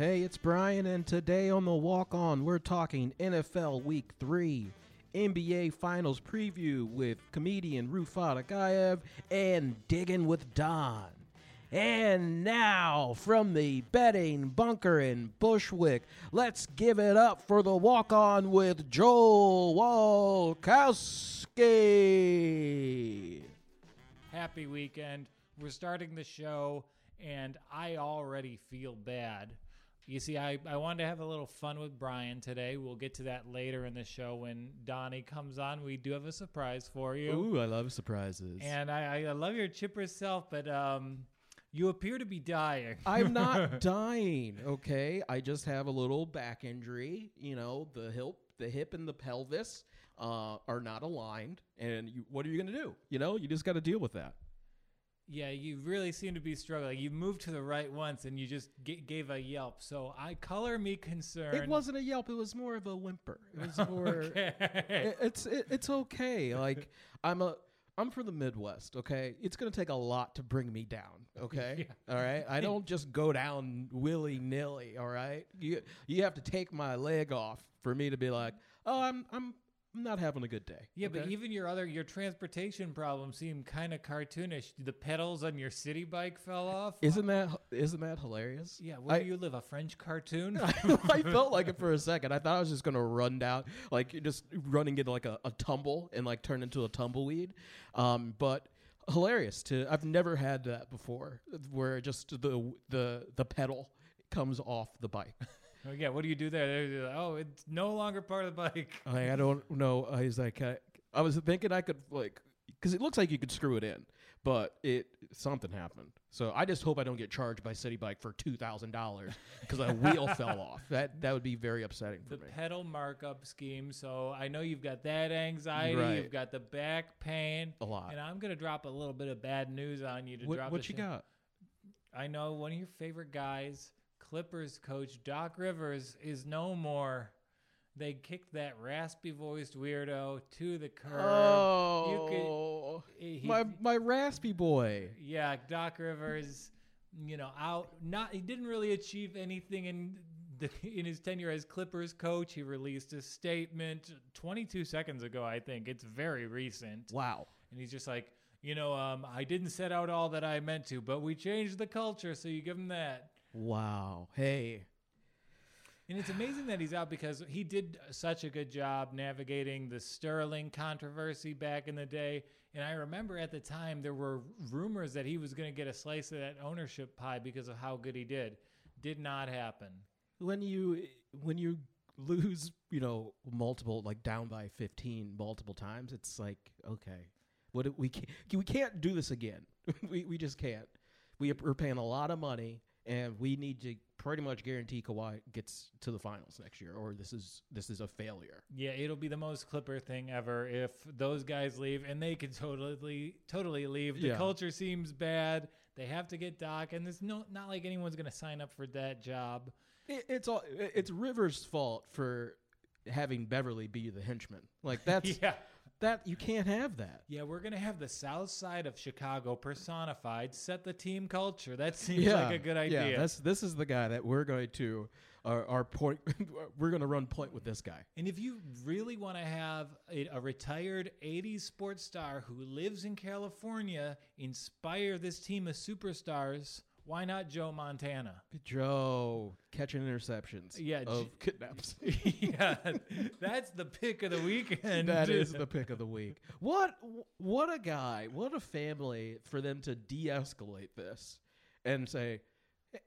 Hey, it's Brian, and today on the Walk On, we're talking NFL Week 3, NBA Finals preview with comedian Rufat Agayev, and Digging with Don. And now, from the betting bunker in Bushwick, let's give it up for the Walk On with Joel Walkowski. happy weekend. We're starting the show, and I already feel bad. You see, I, I wanted to have a little fun with Brian today. We'll get to that later in the show when Donnie comes on. We do have a surprise for you. Ooh, I love surprises. And I, I love your chipper self, but um, you appear to be dying. I'm not dying, okay? I just have a little back injury. You know, the hip, the hip and the pelvis uh, are not aligned, and you, what are you going to do? You know, you just got to deal with that. Yeah, you really seem to be struggling. You moved to the right once, and you just g- gave a yelp. So I color me concerned. It wasn't a yelp; it was more of a whimper. It was more. it- it's it, it's okay. Like I'm a. I'm from the Midwest, okay? It's going to take a lot to bring me down, okay? All right? I don't just go down willy-nilly, all right? You you have to take my leg off for me to be like, "Oh, I'm I'm I'm not having a good day." Yeah, but even your other your transportation problems seem kind of cartoonish. The pedals on your city bike fell off. Isn't that isn't that hilarious? yeah, where I, do you live? A French cartoon? I felt like it for a second. I thought I was just gonna run down, like just running into like a, a tumble and like turn into a tumbleweed. Um, but hilarious to I've never had that before, where just the the the pedal comes off the bike. oh, yeah, what do you do there? They're like, oh, it's no longer part of the bike. I, I don't know. Uh, I was like, I, I was thinking I could like. Because it looks like you could screw it in, but it something happened. So I just hope I don't get charged by Citi Bike for two thousand dollars because a wheel fell off. That that would be very upsetting for The me. pedal markup scheme. So I know you've got that anxiety. Right. You've got the back pain. A lot. And I'm gonna drop a little bit of bad news on you to What, drop. what you got? I know one of your favorite guys, Clippers coach Doc Rivers, is no more. They kicked that raspy voiced weirdo to the curb. Oh, he- my my raspy boy. Yeah, Doc Rivers, you know, out not he didn't really achieve anything in the, in his tenure as Clippers coach. He released a statement 22 seconds ago, I think. It's very recent. Wow. And he's just like, you know, um, I didn't set out all that I meant to, but we changed the culture, so you give him that. Wow. Hey. And it's amazing that he's out because he did such a good job navigating the Sterling controversy back in the day. And I remember at the time there were rumors that he was going to get a slice of that ownership pie because of how good he did. Did not happen. When you when you lose, you know, multiple like down by 15 multiple times, it's like, okay. What we can't, we can't do this again. we we just can't. We we're paying a lot of money and we need to pretty much guarantee Kawhi gets to the finals next year or this is this is a failure. Yeah, it'll be the most Clipper thing ever if those guys leave, and they could totally, totally leave. The Yeah. culture seems bad. They have to get Doc, and there's no, not like anyone's going to sign up for that job. It, it's all it's Rivers' fault for having Beverley be the henchman. Like that's Yeah. That you can't have that. Yeah, we're gonna have the South Side of Chicago personified. Set the team culture. That seems like a good idea. Yeah, that's this is the guy that we're going to our, our point. we're to run point with this guy. and if you really want to have a, a retired '80s sports star who lives in California inspire this team of superstars, why not Joe Montana? Joe catching interceptions. Yeah, of kidnaps. yeah, that's the pick of the weekend. that is the pick of the week. What what a guy! What a family for them to de-escalate this and say.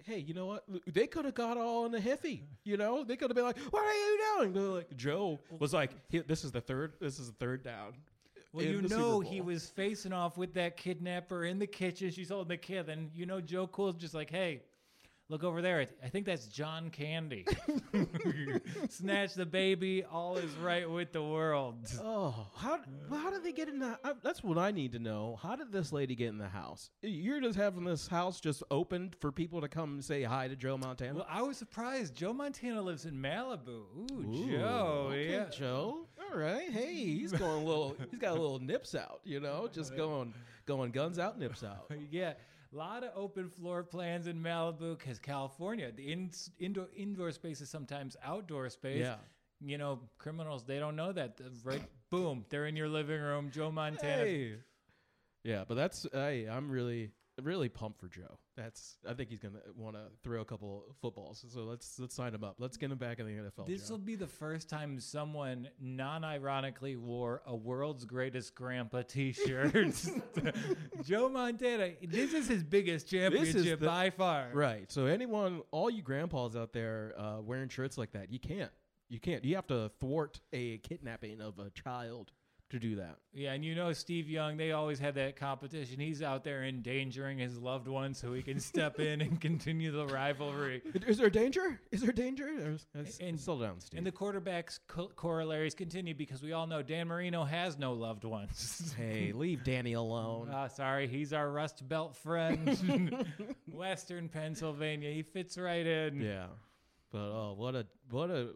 Hey, you know what? They could have got all in the hiffy. You know, they could have been like, "What are you doing?" They're like, Joe was like, "This is the third. This is the third down." Well, you know he was facing off with that kidnapper in the kitchen. She's holding the kid, and you know Joe Cool's just like, "Hey, look over there. I th- I think that's John Candy. Snatch the baby. All is right with the world." Oh, how how did they get in the? I, that's what I need to know. How did this lady get in the house? You're just having this house just opened for people to come say hi to Joe Montana. Well, I was surprised. Joe Montana lives in Malibu. Ooh, Ooh, Joe. okay, yeah. Joe. All right, hey, he's going a little. He's got a little nips out, you know, just going going guns out, nips out. Yeah. A lot of open floor plans in Malibu because California, the in, indoor indoor space is sometimes outdoor space. Yeah. You know, criminals they don't know that. Right, boom, they're in your living room. Joe Montana. Hey. Yeah, but that's hey, I'm really really pumped for Joe. That's I think he's gonna want to throw a couple footballs. So let's let's sign him up. Let's get him back in the NFL. This Joe. will be the first time someone non-ironically wore a "World's Greatest Grandpa" T-shirt. Joe Montana. This is his biggest championship the- by far. Right. So anyone, all you grandpas out there uh, wearing shirts like that, you can't. You can't. You have to thwart a kidnapping of a child to do that. Yeah, and you know Steve Young. They always had that competition. He's out there endangering his loved ones so he can step in and continue the rivalry. Is there danger? Is there danger? There's, And- still down, Steve. And the quarterbacks co- corollaries continue because we all know Dan Marino has no loved ones. hey, leave Danny alone. Ah, sorry, he's our Rust Belt friend, Western Pennsylvania. He fits right in. yeah. But oh, what a what a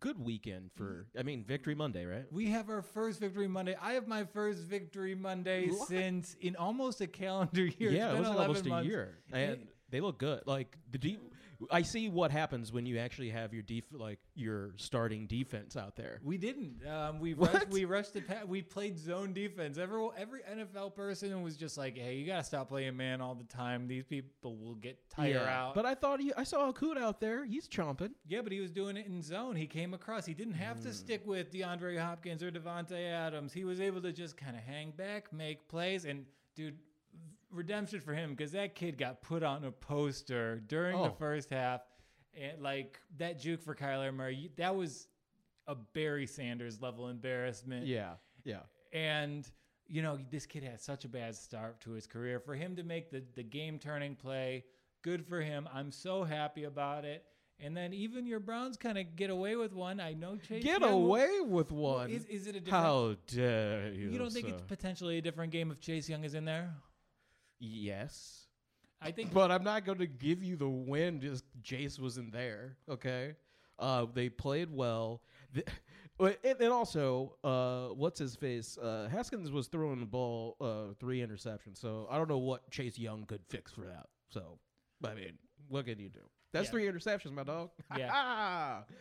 good weekend for. I mean, Victory Monday, right? We have our first Victory Monday. I have my first Victory Monday What? since in almost a calendar year. yeah, it was 11 almost months. a year, and they look good. Like the deep. I see what happens when you actually have your def- like your starting defense out there. We didn't. Um, we rushed. We rushed the. We played zone defense. Every every NFL person was just like, "Hey, you gotta stop playing man all the time. These people will get tired out." But I thought he, I saw Okudah out there. He's chomping. yeah, but he was doing it in zone. He came across. He didn't have Hmm. to stick with DeAndre Hopkins or Davante Adams. He was able to just kind of hang back, make plays, and dude, redemption for him because that kid got put on a poster during the Oh. first half, and like that juke for Kyler Murray. That was a Barry Sanders level embarrassment. Yeah, yeah. And you know, this kid had such a bad start to his career. For him to make the the game turning play, good for him. I'm so happy about it. And then even your Browns kind of get away with one. I know Chase. Get Young away with one. Is, is it a different? How dare you? you don't think sir. it's potentially a different game if Chase Young is in there? Yes? I think. But I'm not going to give you the win just Jace wasn't there. Okay. Uh, they played well. The, and also, uh, what's his face? Uh, Haskins was throwing the ball uh, three interceptions. So I don't know what Chase Young could fix for that. So, I mean, what can you do? That's Yeah. three interceptions, my dog. Yeah.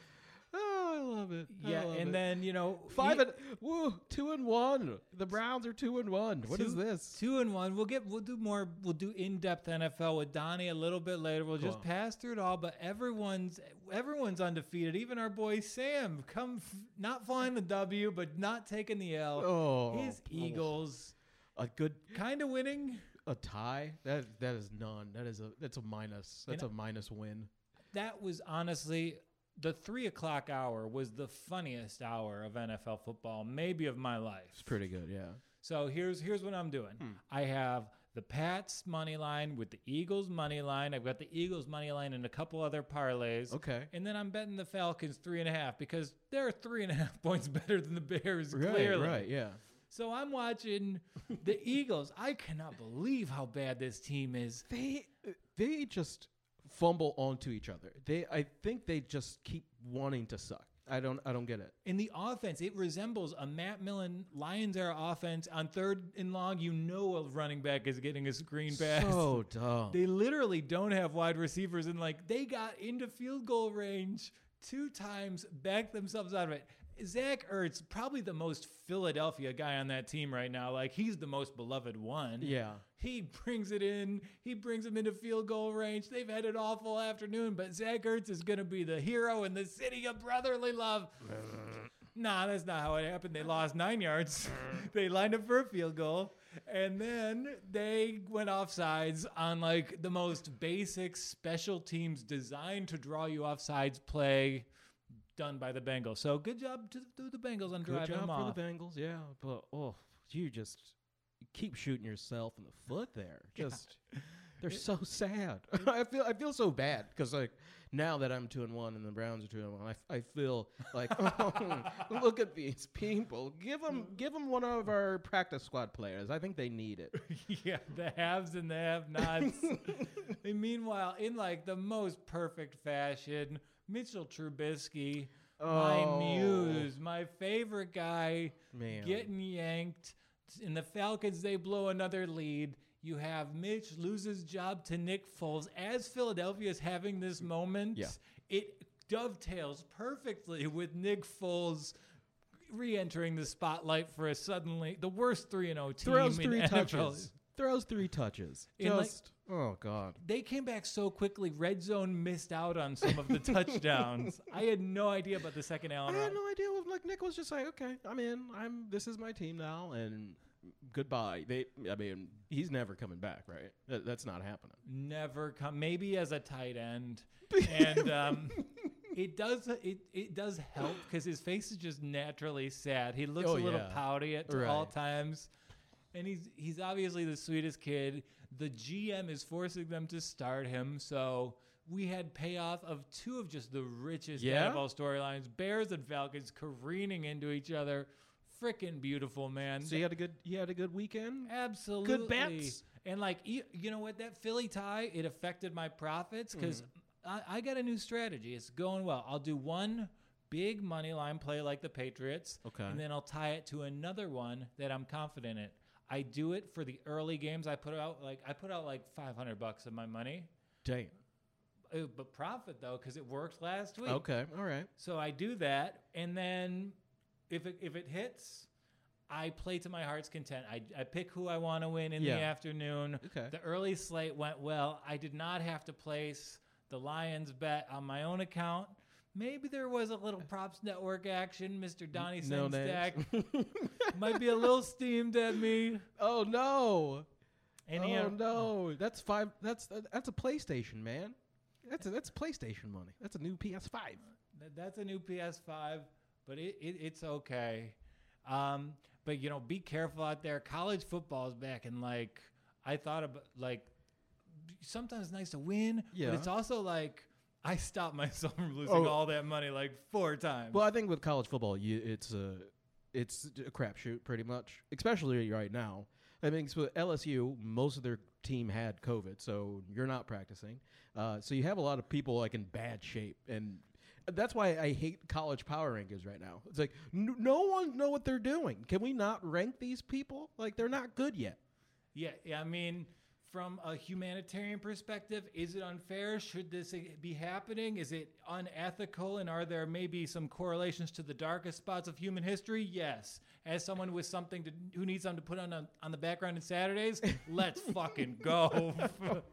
oh, I love it. Yeah, love and it. then you know five he- and woo, two and one. The Browns are two and one. What is Two- this? Two and one. We'll get. We'll do more. We'll do in depth NFL with Donnie a little bit later. We'll just pass through it all. But everyone's everyone's undefeated. Even our boy Sam, come f- not flying the W, but not taking the L. Oh, His. Eagles A good kind of winning. a tie. That that is none. That is a that's a minus. That's You a minus win. That was honestly the three o'clock hour was the funniest hour of NFL football, maybe of my life. It's pretty good. Yeah. So here's here's what I'm doing. Hmm. I have the Pats money line with the Eagles money line. I've got the Eagles money line and a couple other parlays. Okay. And then I'm betting the Falcons three and a half because they're three and a half points better than the Bears. Right. clearly. Right. Yeah. So I'm watching the Eagles. I cannot believe how bad this team is. They they just fumble onto each other. They I think they just keep wanting to suck. I don't I don't get it. In the offense, it resembles a Matt Millen Lions era offense. On third and long, you know a running back is getting a screen pass. So dumb. They literally don't have wide receivers, and like they got into field goal range two times, backed themselves out of it. Zach Ertz, probably the most Philadelphia guy on that team right now. Like he's the most beloved one. yeah. He brings it in. He brings them into field goal range. They've had an awful afternoon, but Zach Ertz is going to be the hero in the city of brotherly love. nah, that's not how it happened. They lost nine yards. they lined up for a field goal, and then they went off sides on like the most basic special teams designed to draw you off sides play done by the Bengals. So good job to, to the Bengals on Good driving job them for off. the Bengals. Yeah. But oh, you just you keep shooting yourself in the foot there. Just they're so sad. I feel I feel so bad because like now that I'm two and one and the Browns are two and one, I, I feel like oh, look at these people. Give them give them one of our practice squad players. I think they need it. yeah, the haves and the have-nots. meanwhile, in like the most perfect fashion, Mitchell Trubisky, my Oh. muse, my favorite guy, Man. getting yanked. In the Falcons, they blow another lead. You have Mitch loses job to Nick Foles as Philadelphia is having this moment. Yeah. It dovetails perfectly with Nick Foles re-entering the spotlight for a suddenly the worst 3 and 0 team Throws in three NFL. touches. Throws three touches. Like- Just oh god. They came back so quickly. Red Zone missed out on some of the touchdowns. I had no idea about the second I had no idea. Like Nick was just like, okay, I'm in. I'm. This is my team now, and goodbye. They. I mean, he's never coming back, right? That, that's not happening. never come maybe as a tight end and um it does it, it does help because his face is just naturally sad he looks Oh, a little yeah. pouty at all times and he's he's obviously the sweetest kid the gm is forcing them to start him so we had payoff of two of just the richest Yeah? NFL storylines bears and falcons careening into each other freaking beautiful man So you had a good. You had a good weekend. Absolutely. Good bets. And like you, know what, that Philly tie, it affected my profits because mm-hmm. I, I got a new strategy. It's going well. I'll do one big money line play like the Patriots, Okay. and then I'll tie it to another one that I'm confident in. I do it for the early games. I put out like I put out like 500 bucks of my money, Damn. Uh, but profit though because it worked last week. Okay. All right. So I do that, and then if it, if it hits, I play to my heart's content. I, I pick who I want to win in Yeah. the afternoon. Okay. The early slate went well. I did not have to place the Lions bet on my own account. Maybe there was a little props network action. Mr. Donnie No Sengstack might be a little steamed at me. oh no. And oh had- no. That's five. That's that's a PlayStation, man. That's a, that's PlayStation money. That's a new PS5. That's a new PS5, but it, it it's okay. Um, but you know, be careful out there. College football is back, and like I thought about, like sometimes it's nice to win, Yeah. but it's also like I stopped myself from losing Oh. all that money like four times. Well, I think with college football, you it's a it's a crapshoot pretty much, especially right now. I mean, 'cause with LSU, most of their team had COVID, so you're not practicing. Uh, so you have a lot of people like in bad shape, and that's why I hate college power rankings right now. It's like n- no one know what they're doing. Can we not rank these people? Like they're not good yet. Yeah, yeah. I mean, from a humanitarian perspective, is it unfair? Should this be happening? Is it unethical? And are there maybe some correlations to the darkest spots of human history? Yes. As someone with something to, who needs something to put on a, on the background on Saturdays, let's fucking go.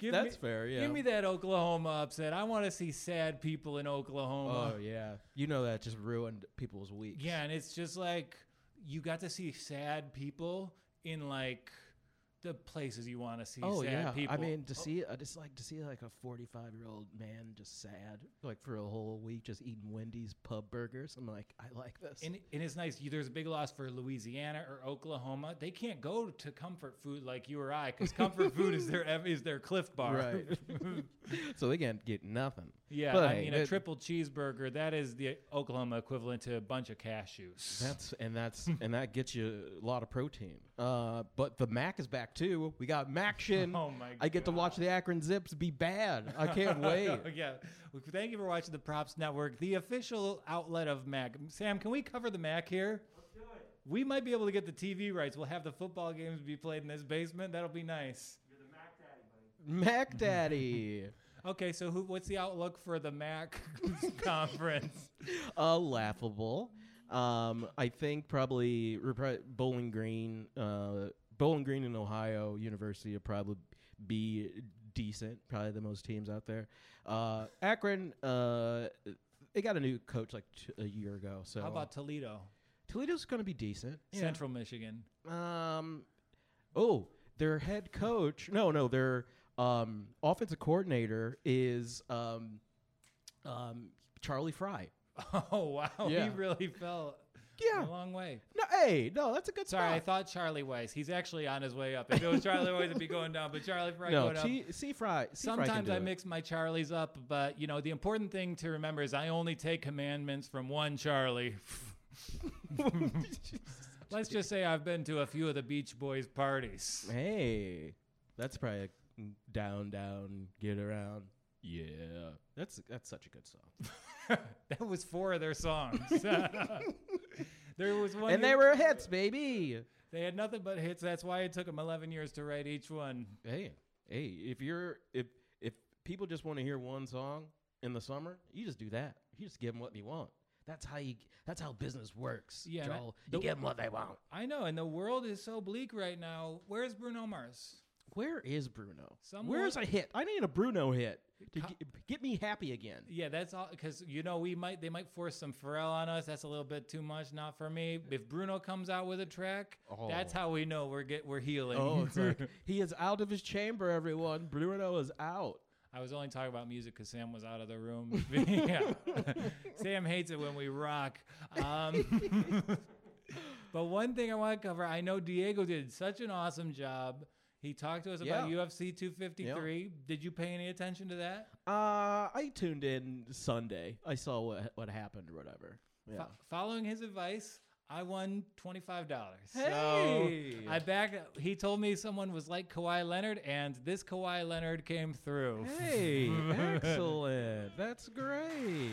Give That's me, fair, yeah. Give me that Oklahoma upset. I want to see sad people in Oklahoma. Oh yeah, you know that just ruined people's weeks. Yeah, and it's just like you got to see sad people in like the places you want to see Oh sad yeah, people. I mean to see I just like to see like a forty-five year old man just sad, like for a whole week, just eating Wendy's pub burgers. I'm like, I like this. and, and it's nice. There's a big loss for Louisiana or Oklahoma. They can't go to comfort food like you or I, because comfort food is their is their Clif Bar. Right. so they can't get nothing. yeah, But I mean a triple cheeseburger. That is the Oklahoma equivalent to a bunch of cashews. That's and that's and that gets you a lot of protein. Uh, but the Mac is back too. We got Maction. Oh my I get to watch the Akron Zips be bad. I can't wait. yeah. Well, Thank you for watching the Props Network, the official outlet of Mac. Sam, can we cover the Mac here? Let's do it. We might be able to get the TV rights. We'll have the football games be played in this basement. That'll be nice. Mac Daddy. Buddy. Mac Daddy. okay, so who, what's the outlook for the Mac conference? uh, laughable. Um, I think probably we're Bowling Green, uh, Bowling Green in Ohio University would probably be decent. Probably the most teams out there. Uh, Akron, uh, they got a new coach like t- a year ago. So How about Toledo, Toledo's going to be decent. Yeah. Central Michigan? Um, oh, their head coach. No, no, their um, offensive coordinator is um, um, Charlie Frye. Oh wow, Yeah. he really fell Yeah. a long way. No, hey, no, that's a good song. Sorry, I thought Charlie Weis. He's actually on his way up. If it was Charlie Weis, it'd be going down. But Charlie Frye no, going up. T- C Frye. C. Can Sometimes I it. mix my Charlies up, but you know the important thing to remember is I only take commandments from one Charlie. Let's just say I've been to a few of the Beach Boys parties. Hey, that's probably a down, down, get around. Yeah, that's that's such a good song. that was four of their songs. there was one, and they were hits, baby. they had nothing but hits. That's why it took them 11 years to write each one. Hey, hey, if you're if if people just want to hear one song in the summer, you just do that. You just give them what they want. That's how you. That's how business works. Yeah, and I- Joel. the- you give them what they want. I know, and the world is so bleak right now. Where's Bruno Mars? Where is Bruno? Somewhere- Where's a hit? I need a Bruno hit to Co- get, get me happy again. Yeah, that's all. Because you know, we might they might force some Pharrell on us. That's a little bit too much, not for me. If Bruno comes out with a track, that's Oh. how we know we're get we're healing. Oh, like he is out of his chamber. Everyone, Bruno is out. I was only talking about music because Sam was out of the room. Sam hates it when we rock. Um, but one thing I want to cover, I know Diego did such an awesome job. He talked to us about Yeah. UFC 253. Did you pay any attention to that? Uh, I tuned in Sunday. I saw what what happened or whatever. Yeah. Fo- following his advice, I won twenty five dollars. Hey! So I backed. He told me someone was like Kawhi Leonard, and this Kawhi Leonard came through. Hey, excellent. That's great.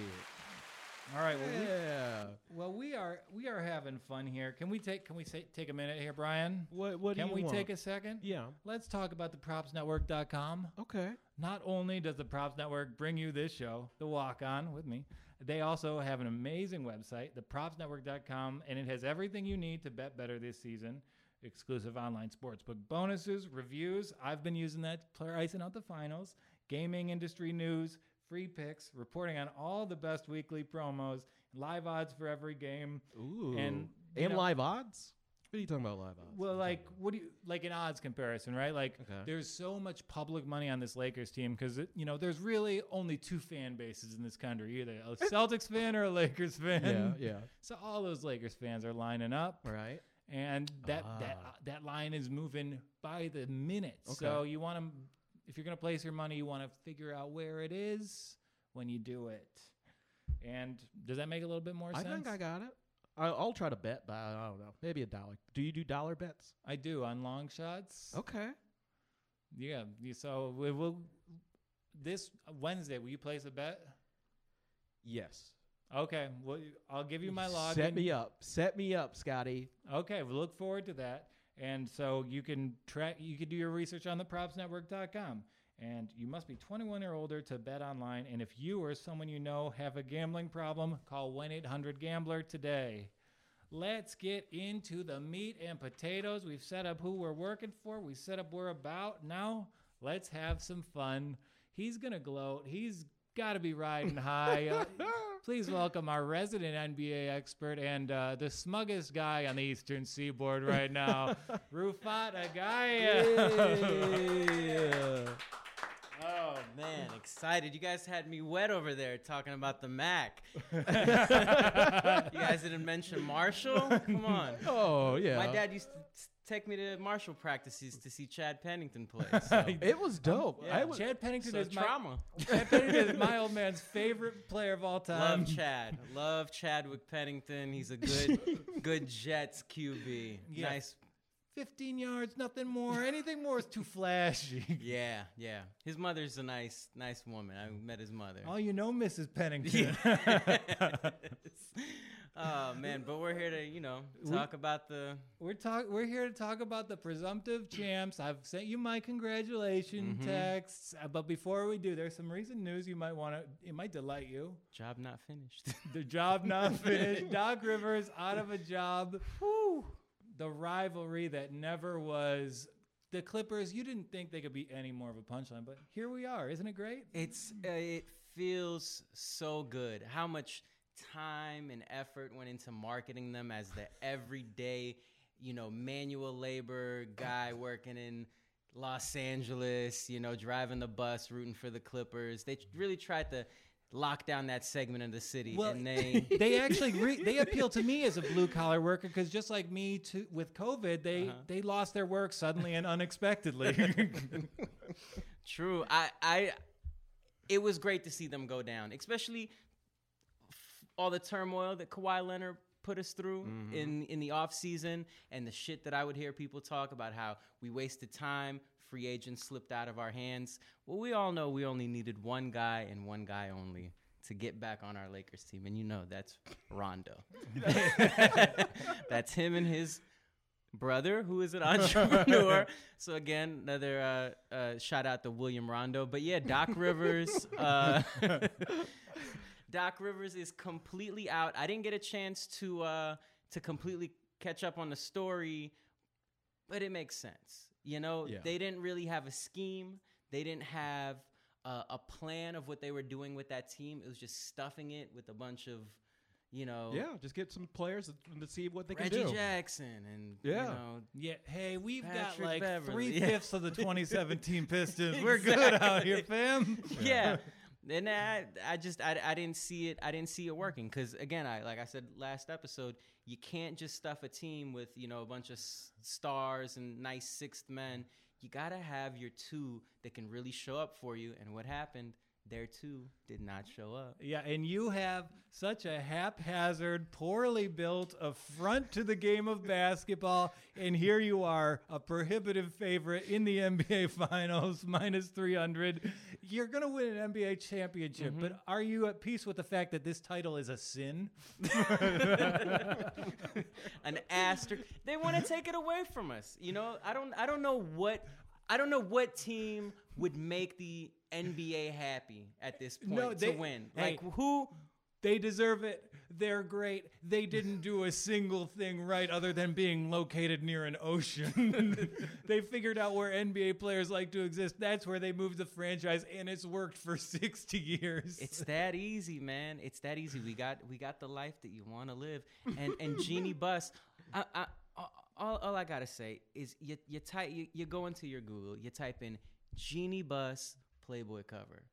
All right. Well, we, Yeah. well, we are we are having fun here. Can we take Can we say, take a minute here, Brian? What what do Can you we want? take a second? Yeah. Let's talk about the propsnetwork.com. Okay. Not only does the Props Network bring you this show, The Walk On with me, they also have an amazing website, thepropsnetwork.com, and it has everything you need to bet better this season. Exclusive online sportsbook bonuses, reviews. I've been using that, pricing out the finals, gaming industry news, free picks, reporting on all the best weekly promos, live odds for every game. Ooh. And, and know- live odds. What are you talking about? Live odds. Well, like, what do you like an odds comparison, right? Like, Okay. there's so much public money on this Lakers team because you know there's really only two fan bases in this country, either a Celtics fan or a Lakers fan. yeah, yeah. So all those Lakers fans are lining up, Right. and that that Ah. that line is moving by the minute. So you want to, if you're gonna place your money, you want to figure out where it is when you do it. And does that make a little bit more sense? I sense? think I got it. I, I'll try to bet, but I don't know. Maybe a dollar. Do you do dollar bets? I do on long shots. Okay. Yeah. you- So we will this Wednesday. Will you place a bet? Yes. Okay. Well, I'll give you my login. Set me up. Set me up, Scotty. Okay. We look forward to that. And so you can track. You can do your research on the propsnetwork.com. And you must be 21 or older to bet online. And if you or someone you know have a gambling problem, call 1 800 Gambler today. Let's get into the meat and potatoes. We've set up who we're working for, we set up where we're about. Now, let's have some fun. He's going to gloat. He's got to be riding high. Uh, please welcome our resident NBA expert and uh, the smuggest guy on the Eastern Seaboard right now, Rufat Agayev. Oh man, excited! You guys had me wet over there talking about the Mac. you guys didn't mention Marshall. Come on. Oh yeah. My dad used to take me to Marshall practices to see Chad Pennington play. So. It was um, dope. Yeah. I was. Chad Pennington So is my trauma. Chad Pennington is my old man's favorite player of all time. Love Chad. Love Chadwick Pennington. He's a good, good Jets QB. Yeah. Nice. 15 yards, nothing more. Anything more is too flashy. Yeah, yeah. His mother's a nice, nice woman. I met his mother. Oh, you know, Mrs. Pennington. oh man, but we're here to, you know, We- talk about the. we're talk. We're here to talk about the presumptive champs. I've sent you my congratulation Mhm. texts, uh, but before we do, there's some recent news you might want to. It might delight you. Job not finished. The job not finished. Doc Rivers out of a job. Whew. The rivalry that never was. The Clippers. You didn't think they could be any more of a punchline, but here we are. Isn't it great? It's uh, it feels so good. How much time and effort went into marketing them as the everyday, you know, manual labor guy working in Los Angeles, you know, driving the bus, rooting for the Clippers. They really tried to lock down that segment of the city, Well, and they. they actually re- they appeal to me as a blue collar worker because just like me to, with COVID, they Uh-huh. they lost their work suddenly and unexpectedly. True. I, I, it was great to see them go down, especially f- all the turmoil that Kawhi Leonard put us through in in the off season, and the shit that I would hear people talk about how we wasted time, free agents slipped out of our hands. Well, we all know we only needed one guy and one guy only, to get back on our Lakers team, and you know that's Rondo. that's him and his brother, who is an entrepreneur. so again, another uh, uh, shout out to William Rondo. But yeah, Doc Rivers. Uh, Doc Rivers is completely out. I didn't get a chance to uh, to completely catch up on the story, but it makes sense. You know, Yeah. they didn't really have a scheme. They didn't have uh, a plan of what they were doing with that team. It was just stuffing it with a bunch of, you know, Yeah, just get some players to, to see what they can do. Reggie do. Jackson and Yeah. you know, Yeah, hey, we've got like Beverley. three fifths of the 2017 Pistons. We're good out here, fam. yeah. And I, I just, I, I didn't see it. I didn't see it working because again, I like I said last episode, you can't just stuff a team with you know a bunch of stars and nice sixth men. You gotta have your two that can really show up for you. And what happened? Their too did not show up. Yeah, and you have such a haphazard, poorly built affront to the game of basketball, and here you are, a prohibitive favorite in the NBA Finals, minus 300. You're going to win an NBA championship, mm-hmm. but are you at peace with the fact that this title is a sin? an asterisk. They want to take it away from us. You know, I don't I don't know what I don't know what team would make the NBA happy at this point No, they- to win. hey. Like who They deserve it. They're great. They didn't do a single thing right other than being located near an ocean. they figured out where NBA players like to exist. That's where they moved the franchise, and it's worked for 60 years. It's that easy, man. It's that easy. We got we got the life that you want to live. And and Jeanie Buss, I, I, all, all I gotta say is you you type you, you go into your Google, you type in Jeanie Buss Playboy cover,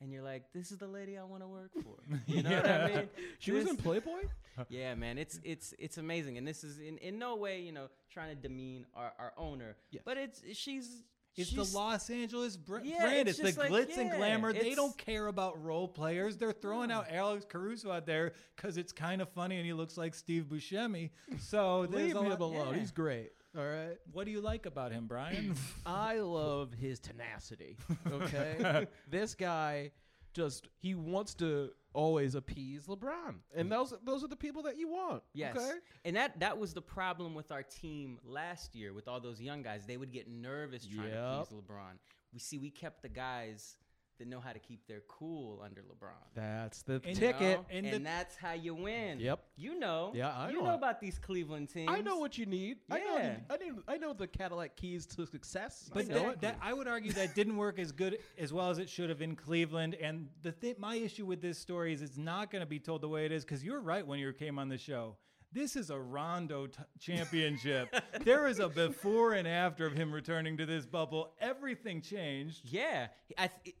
and you're like, this is the lady I want to work for. You know what I mean? She was in Playboy. yeah, man, it's it's it's amazing, and this is in, in no way you know trying to demean our, our owner, Yes. but it's she's It's she's- the Los Angeles br- Yeah, brand. it's It's, the like, glitz and glamour. They don't care about role players. They're throwing out Alex Caruso out there because it's kind of funny and he looks like Steve Buscemi. So Leave him alone. yeah. He's great. All right. What do you like about him, Brian? I love his tenacity. Okay, this guy just he wants to always appease LeBron, and mm. those those are the people that you want. Yes. Okay. And that that was the problem with our team last year with all those young guys. They would get nervous trying to Yep. please LeBron. We see we kept the guys that know how to keep their cool under LeBron. That's the And- you ticket. know? And And, the- that's how you win. Yep. You know. Yeah, I you know know about these Cleveland teams. I know what you need. I know. The, I know. I know the Cadillac keys to success. But I that, that, I would argue that didn't work as good as well as it should have in Cleveland. And the th- my issue with this story is it's not going to be told the way it is because you're right when you came on the show. This is a Rondo t- championship. there is a before and after of him returning to this bubble. Everything changed. Yeah, I th-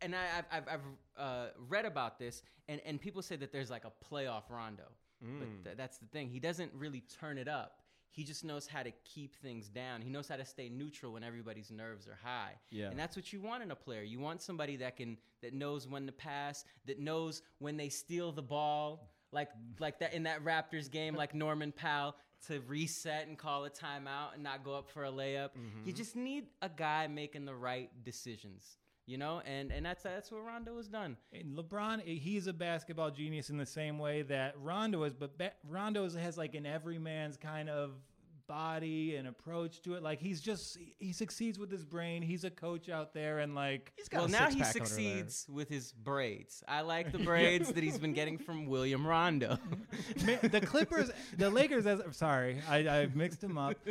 and I, I've I've, I've uh, read about this, and and people say that there's like a playoff Rondo, Mm. but th- that's the thing. He doesn't really turn it up. He just knows how to keep things down. He knows how to stay neutral when everybody's nerves are high. Yeah. And that's what you want in a player. You want somebody that can that knows when to pass, that knows when they steal the ball, like like that in that Raptors game, like Norman Powell, to reset and call a timeout and not go up for a layup. You just need a guy making the right decisions. You know, and and that's that's what Rondo has done. And LeBron, he's a basketball genius in the same way that Rondo is, but ba- Rondo has like an everyman's kind of body and approach to it. Like he's just he succeeds with his brain. He's a coach out there, and like He's got Well, now he six-pack under there. succeeds with his braids. I like the braids that he's been getting from William Rondo. The Clippers, the Lakers. As sorry, I, I mixed them up.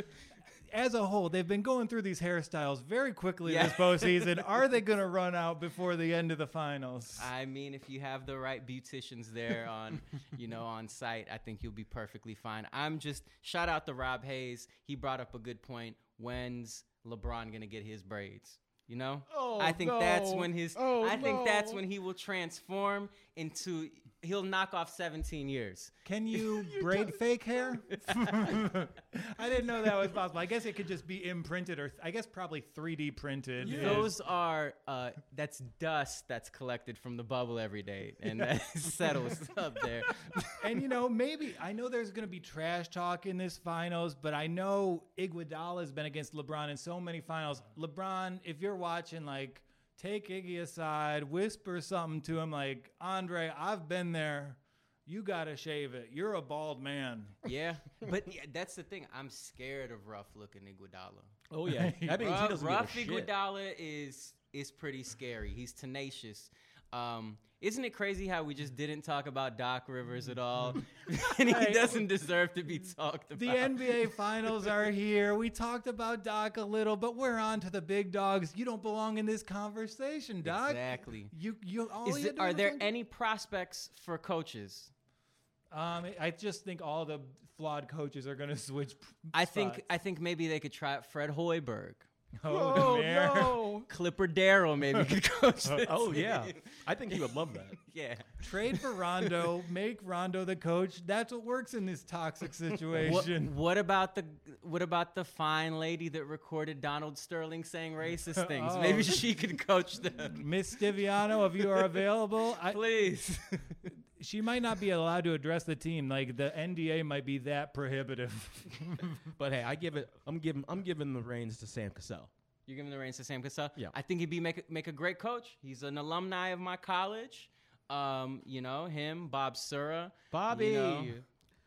As a whole, they've been going through these hairstyles very quickly Yeah. this postseason. Are they going to run out before the end of the finals? I mean, if you have the right beauticians there on, you know, on site, I think you'll be perfectly fine. I'm just shout out to Rob Hayes. He brought up a good point. When's LeBron gonna get his braids? You know, Oh, I think that's when his. Oh, I think that's when he will transform into. He'll knock off 17 years. Can you braid fake hair? I didn't know that was possible. I guess it could just be imprinted, or I guess probably 3D printed. is- Those are uh, that's dust that's collected from the bubble every day, and that settles up there. and you know, maybe I know there's going to be trash talk in this finals, but I know Iguodala has been against LeBron in so many finals. LeBron, if you're watching like take Iggy aside, whisper something to him like, Andre, I've been there. You gotta shave it. You're a bald man. Yeah, but yeah, that's the thing. I'm scared of rough looking Iguodala. Oh yeah, that means he Rough, doesn't rough give a shit. Iguodala is is pretty scary. He's tenacious. Um, isn't it crazy how we just didn't talk about Doc Rivers at all, and he doesn't deserve to be talked about? The NBA finals are here. We talked about Doc a little, but we're on to the big dogs. You don't belong in this conversation, Doc. Exactly. You you all Is you do are there any prospects for coaches? Um, I just think all the flawed coaches are going to switch. I think. I think maybe they could try Fred Hoiberg. Oh, Oh no! Clipper Darrell maybe could coach. this oh, oh yeah, team. I think he would love that. yeah. Trade for Rondo, make Rondo the coach. That's what works in this toxic situation. what about the what about the fine lady that recorded Donald Sterling saying racist things? Oh. Maybe she could coach them. Miss Stiviano, if you are available, I, Please. She might not be allowed to address the team. Like the NDA might be that prohibitive. But hey, I give it. I'm giving. I'm giving the reins to Sam Cassell. You're giving the reins to Sam Cassell? Yeah. I think he'd be make a, make a great coach. He's an alumni of my college. Um, you know, him, Bob Sura. Bobby. You know,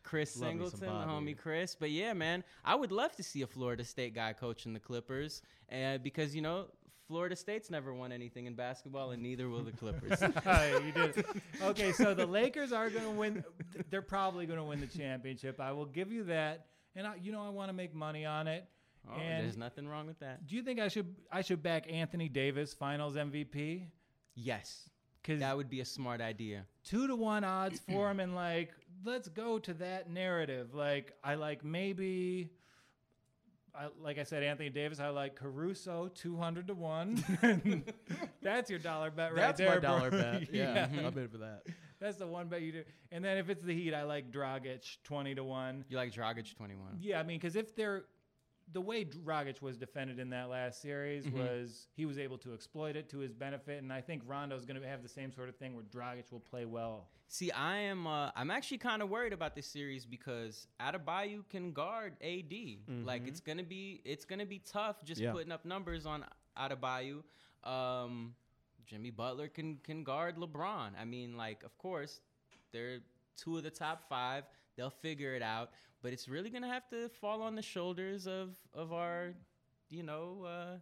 Chris Love Singleton, the homie Chris. But yeah, man, I would love to see a Florida State guy coaching the Clippers, uh, because you know Florida State's never won anything in basketball, and neither will the Clippers. you did. Okay, so the Lakers are going to win. They're probably going to win the championship. I will give you that. And I, you know, I want to make money on it. oh, and there's nothing wrong with that. do you think I should I should back Anthony Davis Finals MVP? Yes, Because that would be a smart idea. two to one odds for him, and like, let's go to that narrative. Like, I like maybe. I, like I said, Anthony Davis. I like Caruso, two hundred to one. That's your dollar bet right That's there, my bro. dollar bet. Yeah, Mhm. I'm in for that. That's the one bet you do. And then if it's the Heat, I like Dragic twenty to one. You like Dragic 21? Yeah, I mean, because if they're the way Dragic was defended in that last series Mhm. was he was able to exploit it to his benefit, and I think Rondo's going to have the same sort of thing where Dragic will play well. See, I am. Uh, I'm actually kind of worried about this series because Adebayo can guard AD. Like it's gonna be, it's gonna be tough just Yeah. putting up numbers on Adebayo. Um, Jimmy Butler can can guard LeBron. I mean, like, of course, they're two of the top five. They'll figure it out, but it's really gonna have to fall on the shoulders of of our, you know, uh,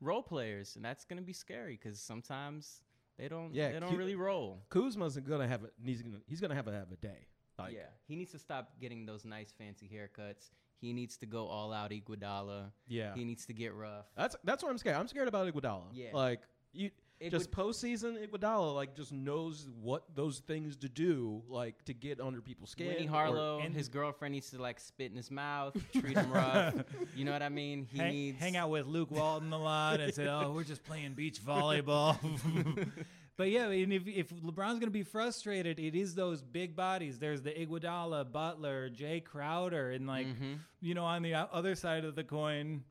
role players, and that's gonna be scary because sometimes they don't. Yeah, they don't really roll. Kuzma's gonna have a. He's gonna. He's gonna have a have a day. Like, yeah, he needs to stop getting those nice fancy haircuts. He needs to go all out Iguodala. Yeah. He needs to get rough. That's that's what I'm scared. I'm scared about Iguodala. Yeah. Like you. Just would- postseason Iguodala like just knows what those things to do like to get under people's skin. Winnie or- Harlow, and- his girlfriend needs to like spit in his mouth, treat him rough. You know what I mean? He hang, needs hang out with Luke Walton a lot and say, "Oh, we're just playing beach volleyball." but yeah, and if if LeBron's gonna be frustrated, it is those big bodies. There's the Iguodala, Butler, Jae Crowder, and like Mhm. you know, on the other side of the coin.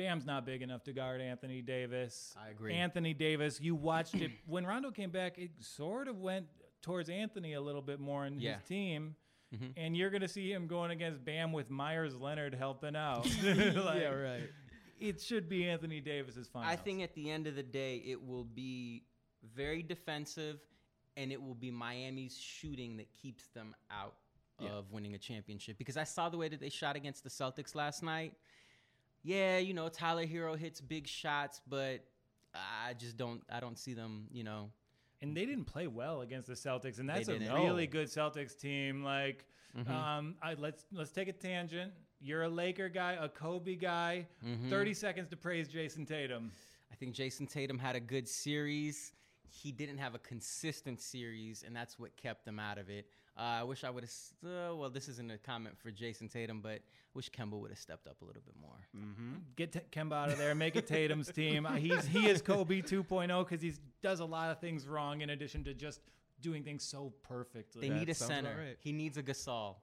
Bam's not big enough to guard Anthony Davis. I agree. Anthony Davis, you watched it when Rondo came back. It sort of went towards Anthony a little bit more in Yeah. his team, Mhm. and you're going to see him going against Bam with Meyers Leonard helping out. yeah, right. It should be Anthony Davis's final. I think at the end of the day, it will be very defensive, and it will be Miami's shooting that keeps them out Yeah. of winning a championship. Because I saw the way that they shot against the Celtics last night. Yeah, you know Tyler Herro hits big shots, but I just don't. I don't see them. You know, and they didn't play well against the Celtics, and that's a really good Celtics team. Like, Mhm. um, I, let's let's take a tangent. You're a Laker guy, a Kobe guy. Mhm. Thirty seconds to praise Jayson Tatum. I think Jayson Tatum had a good series. He didn't have a consistent series, and that's what kept them out of it. Uh, I wish I would have. Uh, well, this isn't a comment for Jayson Tatum, but I wish Kemba would have stepped up a little bit more. Mm-hmm. Get T- Kemba out of there. Make it Tatum's team. Uh, He's he is Kobe 2.0 because he does a lot of things wrong in addition to just doing things so perfectly. They That need a center. right. He needs a Gasol.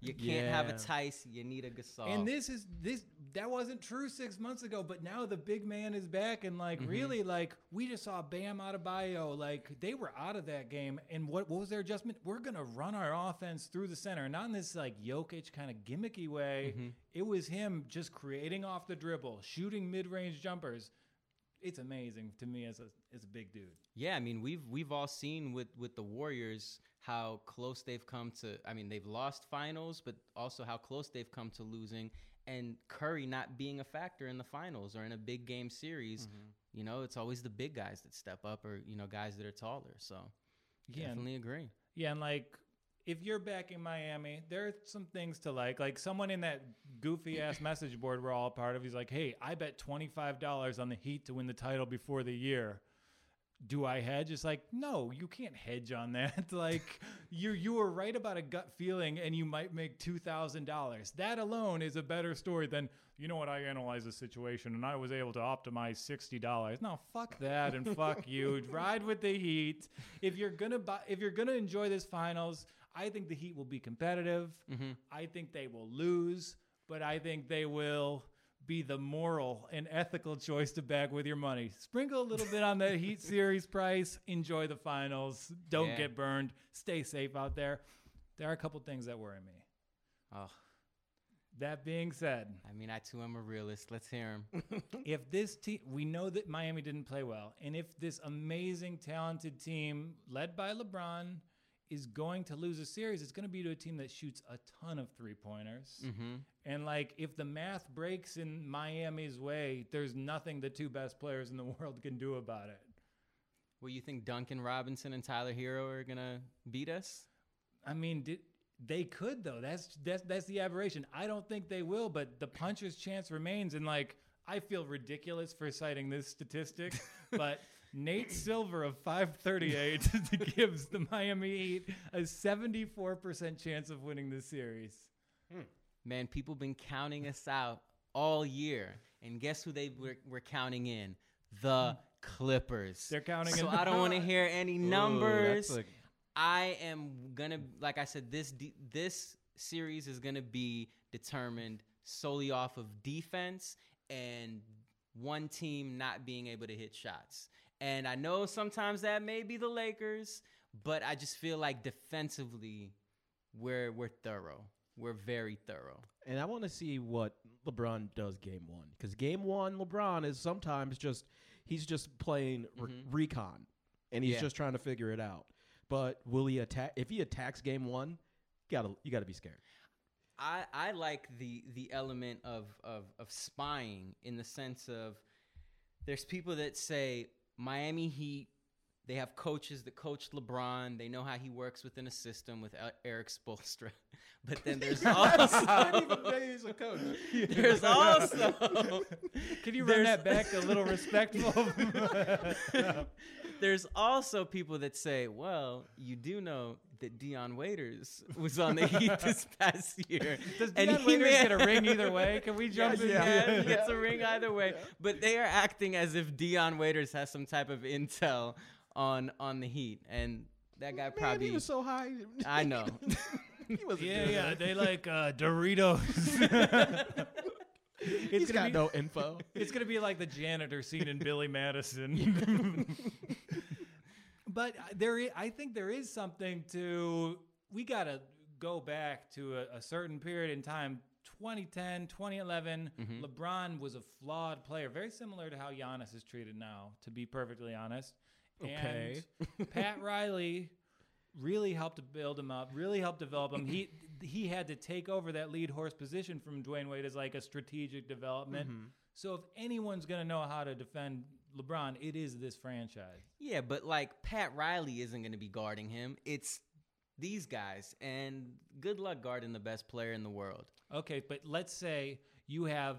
You can't have a Yeah. Theis. You need a Gasol. And this is this that wasn't true six months ago, but now the big man is back and like Mm-hmm. really like we just saw Bam Adebayo, like they were out of that game. And what what was their adjustment? We're gonna run our offense through the center, not in this like Jokic kind of gimmicky way. Mm-hmm. It was him just creating off the dribble, shooting mid range jumpers. it's amazing to me as a as a big dude. Yeah, I mean we've we've all seen with with the Warriors how close they've come to. I mean they've lost finals, but also how close they've come to losing, and Curry not being a factor in the finals or in a big game series. Mm-hmm. You know, it's always the big guys that step up, or you know, guys that are taller. So Yeah, and- definitely agree. Yeah, and like if you're back in Miami, there are some things to like. Like someone in that goofy ass message board we're all a part of, he's like, "Hey, I bet twenty five dollars on the Heat to win the title before the year." Do I hedge? It's like, no, you can't hedge on that. like, you you were right about a gut feeling, and you might make two thousand dollars. That alone is a better story than you know what. I analyzed the situation, and I was able to optimize sixty dollars. No, fuck that, and fuck you. Ride with the Heat. If you're gonna buy, if you're gonna enjoy this finals, I think the Heat will be competitive. Mm-hmm. I think they will lose, but I think they will be the moral and ethical choice to back with your money. Sprinkle a little bit on that Heat series price. Enjoy the finals. Don't Yeah. get burned. Stay safe out there. There are a couple things that worry me. Oh, That being said, I mean I too am a realist. Let's hear him. if this team, we know that Miami didn't play well, and if this amazing, talented team led by LeBron is going to lose a series, it's going to be to a team that shoots a ton of three pointers. mm-hmm. And like, if the math breaks in Miami's way, there's nothing the two best players in the world can do about it. Well, you think Duncan Robinson and Tyler Herro are gonna beat us? I mean, did, they could though. That's that's that's the aberration. I don't think they will, but the puncher's chance remains. And like, I feel ridiculous for citing this statistic, but Nate Silver of 538 gives the Miami Heat a 74% chance of winning this series. Hmm. Man, people been counting us out all year, and guess who they were, were counting in? The hmm. Clippers. They're counting So in- I don't want to hear any Ooh, numbers. that's a- I am gonna, like I said, this de- this series is gonna be determined solely off of defense and one team not being able to hit shots. And I know sometimes that may be the Lakers, but I just feel like defensively, we're we're thorough. We're very thorough. And I want to see what LeBron does game one because game one, LeBron is sometimes just he's just playing re- Mhm. recon, and he's Yeah. just trying to figure it out. But will he attack? If he attacks game one, you gotta you gotta be scared. I, I like the the element of, of of spying in the sense of there's people that say Miami Heat they have coaches that coach LeBron they know how he works within a system with Erik Spoelstra but then there's also he's a coach. there's also Can you run There's- that back a little respectful? There's also people that say well you do know that Dion Waiters was on the Heat this past year Does And Dion he Waiters may- get a ring either way? Can we jump in? yeah, he gets a ring either way. But they are acting as if Dion Waiters has some type of intel on on the Heat, and that guy Man, probably. he was so high. I know. he was Yeah, yeah, they like uh, Doritos. it's He's gonna got be, no info. It's gonna be like the janitor scene in Billy Madison. But there, is, I think there is something to. We gotta go back to a, a certain period in time. 2010, 2011, Mhm. LeBron was a flawed player, very similar to how Giannis is treated now, to be perfectly honest. Okay. And Pat Riley really helped build him up, really helped develop him. He he had to take over that lead horse position from Dwyane Wade as like a strategic development. Mm-hmm. So if anyone's gonna know how to defend LeBron, it is this franchise. yeah, but like Pat Riley isn't going to be guarding him. It's these guys, and good luck guarding the best player in the world. Okay, but let's say you have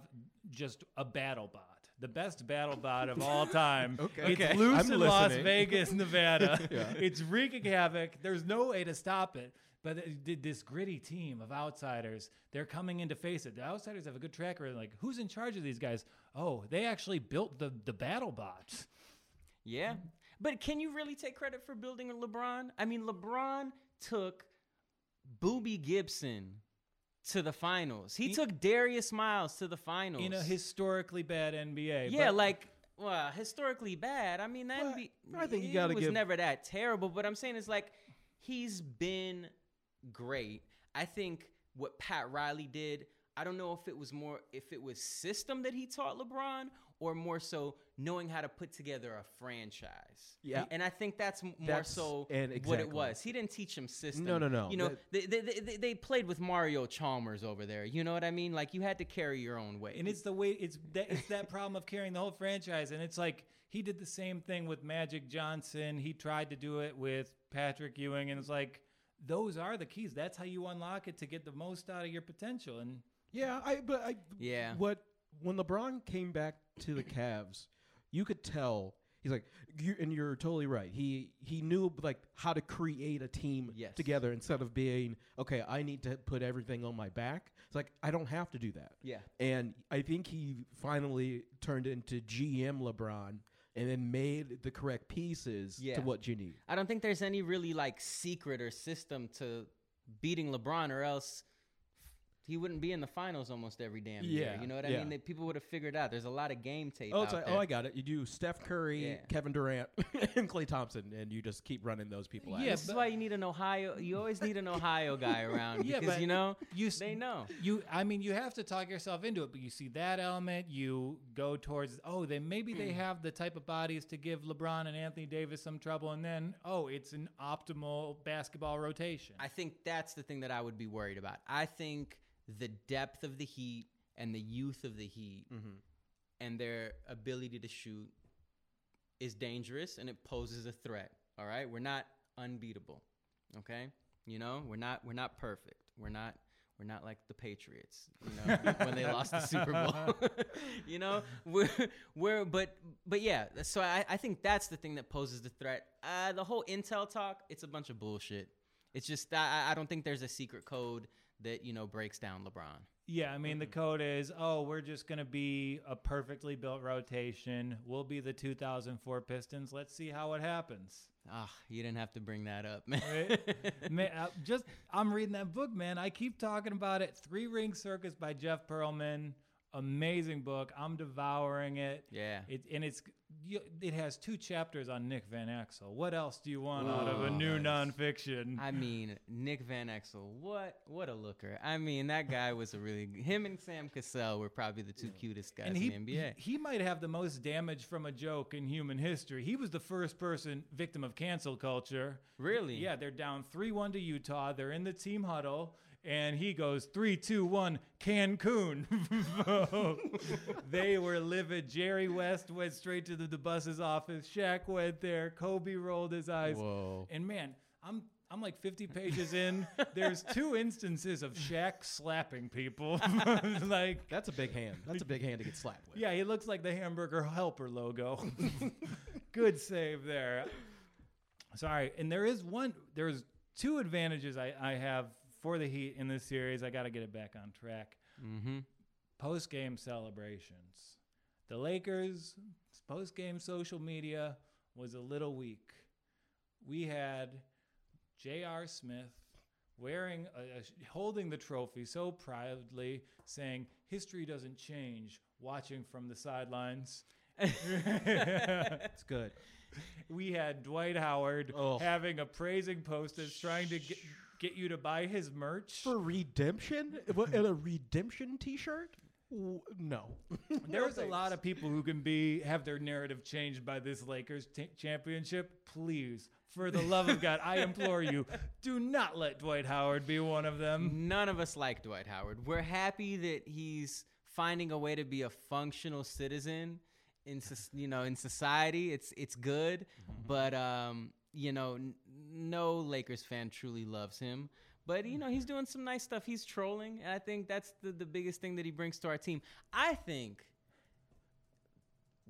just a battle bot. The best battle bot of all time. Okay. It's Okay. loose I'm in Las. Vegas, Nevada. Yeah. It's wreaking havoc. There's no way to stop it. But this gritty team of outsiders, they're coming in to face it. The outsiders have a good track record. Like, who's in charge of these guys? Oh, they actually built the, the battle bots. Yeah. But can you really take credit for building a LeBron? I mean, LeBron took Boobie Gibson to the finals. He He- took Darius Miles to the finals. In a historically bad NBA. yeah, but- like well, historically bad. I mean, that I think you gotta was give- never that terrible. But I'm saying it's like he's been great. I think what Pat Riley did. I don't know if it was more if it was system that he taught LeBron or more so knowing how to put together a franchise. Yeah. and I think that's more That's- so and what it was. He didn't teach him system. No, no, no. You know, That- they, they, they, they played with Mario Chalmers over there. You know what I mean? Like you had to carry your own weight. And it's the way it's that it's that problem of carrying the whole franchise. And it's like he did the same thing with Magic Johnson. He tried to do it with Patrick Ewing, and it's like those are the keys. That's how you unlock it to get the most out of your potential. And Yeah, I but I Yeah. What when LeBron came back to the Cavs, you could tell he's like you and you're totally right. He he knew like how to create a team Yes. together instead of being okay, I need to put everything on my back. It's like I don't have to do that. yeah. And I think he finally turned into GM LeBron and then made the correct pieces Yeah. to what you need. I don't think there's any really like secret or system to beating LeBron, or else he wouldn't be in the finals almost every damn year. Yeah, You know what I yeah. mean? That people would have figured out. There's a lot of game tape. Oh, it's out like, oh, there. oh, I got it. You do Steph Curry, Yeah. Kevin Durant, and Klay Thompson, and you just keep running those people out. Yeah, this is why you need an Ohio. You always need an Ohio guy around Yeah, because but you know you s- they know. You, I mean, you have to talk yourself into it, but you see that element, you go towards, oh, they maybe they have the type of bodies to give LeBron and Anthony Davis some trouble, and then, oh, it's an optimal basketball rotation. I think that's the thing that I would be worried about. I think the depth of the Heat and the youth of the Heat Mm-hmm. and their ability to shoot is dangerous and it poses a threat. All right, we're not unbeatable. Okay, you know we're not we're not perfect. We're not we're not like the Patriots. You know when they lost the Super Bowl. you know we're we're but but yeah. So I, I think that's the thing that poses the threat. Uh, the whole Intel talk, it's a bunch of bullshit. It's just I, I don't think there's a secret code that you know breaks down LeBron. Yeah, I mean the code is, oh, we're just gonna be a perfectly built rotation. We'll be the 2004 Pistons. Let's see how it happens. Ah, you didn't have to bring that up, man. Right? man, uh, just I'm reading that book, man. I keep talking about it. Three Ring Circus by Jeff Pearlman. Amazing book. I'm devouring it. Yeah. It and it's it has two chapters on Nick Van Exel. What else do you want out of a new nice. nonfiction? I mean, Nick Van Exel, what what a looker. I mean, that guy was a really him and Sam Cassell were probably the two cutest guys he, in the NBA. he he might have the most damage from a joke in human history. He was the first person victim of cancel culture. Really? Yeah, they're down 3 1 to Utah. They're in the team huddle, and he goes three, two, one, Cancun. they were livid. Jerry West went straight to the, the Buss's office. Shaq went there. Kobe rolled his eyes. Whoa. And man, I'm. I'm like 50 pages in. There's two instances of Shaq slapping people. like, That's a big hand. That's a big hand to get slapped with. yeah, he looks like the hamburger helper logo. Good save there. Sorry, and there is one. There's two advantages I, I have for the Heat in this series. I got to get it back on track. Mm-hmm. Post game celebrations. The Lakers post game social media was a little weak. We had J.R. Smith wearing a, a- holding the trophy so proudly, saying "History doesn't change." Watching from the sidelines. It's good. we had Dwight Howard Oh. having appraising posters trying to get, get you to buy his merch. For redemption? What, and a redemption T-shirt? No. There's a lot of people who can be have their narrative changed by this Lakers t- championship. Please, for the love of God, I implore you, do not let Dwight Howard be one of them. None of us like Dwight Howard. We're happy that he's finding a way to be a functional citizen in you know in society. It's it's good, but um, you know n- no Lakers fan truly loves him. But you know he's doing some nice stuff. He's trolling, and I think that's the the biggest thing that he brings to our team. I think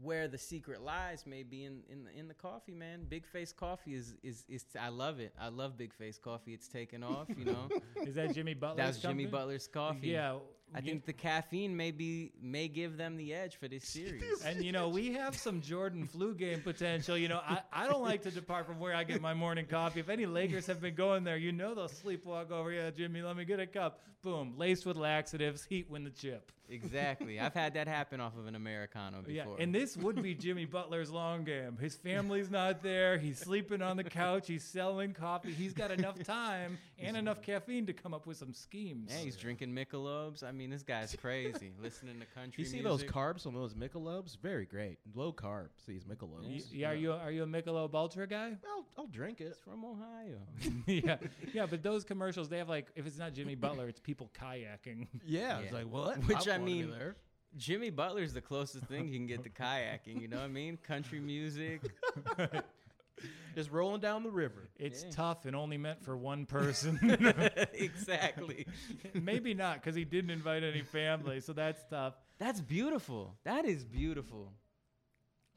where the secret lies may be in in the, in the coffee, man. Big Face Coffee is is is I love it. I love Big Face Coffee. It's taken off, you know. Is that Jimmy Butler? That's was Jimmy Butler's coffee. Yeah, I think the caffeine may be may give them the edge for this series. And you know, we have some Jordan flu game potential. You know, I, I don't like to depart from where I get my morning coffee. If any Lakers have been going there, you know they'll sleepwalk over. Yeah, Jimmy, let me get a cup. Boom, laced with laxatives. Heat win the chip. exactly. I've had that happen off of an Americano before. Yeah, before. and this would be Jimmy Butler's long game. His family's not there. He's sleeping on the couch. He's selling coffee. He's got enough time and enough caffeine to come up with some schemes. yeah, he's drinking Michelobs. I mean, this guy's crazy. Listening to country You see music. those carbs on those Michelobs? Very great. Low carb. These Michelobs. Y- yeah, are you are you a Michelob Ultra guy? I'll, I'll drink it. It's from Ohio. yeah, yeah. But those commercials, they have like, if it's not Jimmy Butler, it's people kayaking. Yeah, Yeah. it's like what? Which I wanna mean- there. Jimmy Butler's the closest thing you can get to kayaking. You know what I mean? Country music. Just rolling down the river. It's Yeah. tough and only meant for one person. exactly. Maybe not, because he didn't invite any family, so that's tough. That's beautiful. That is beautiful.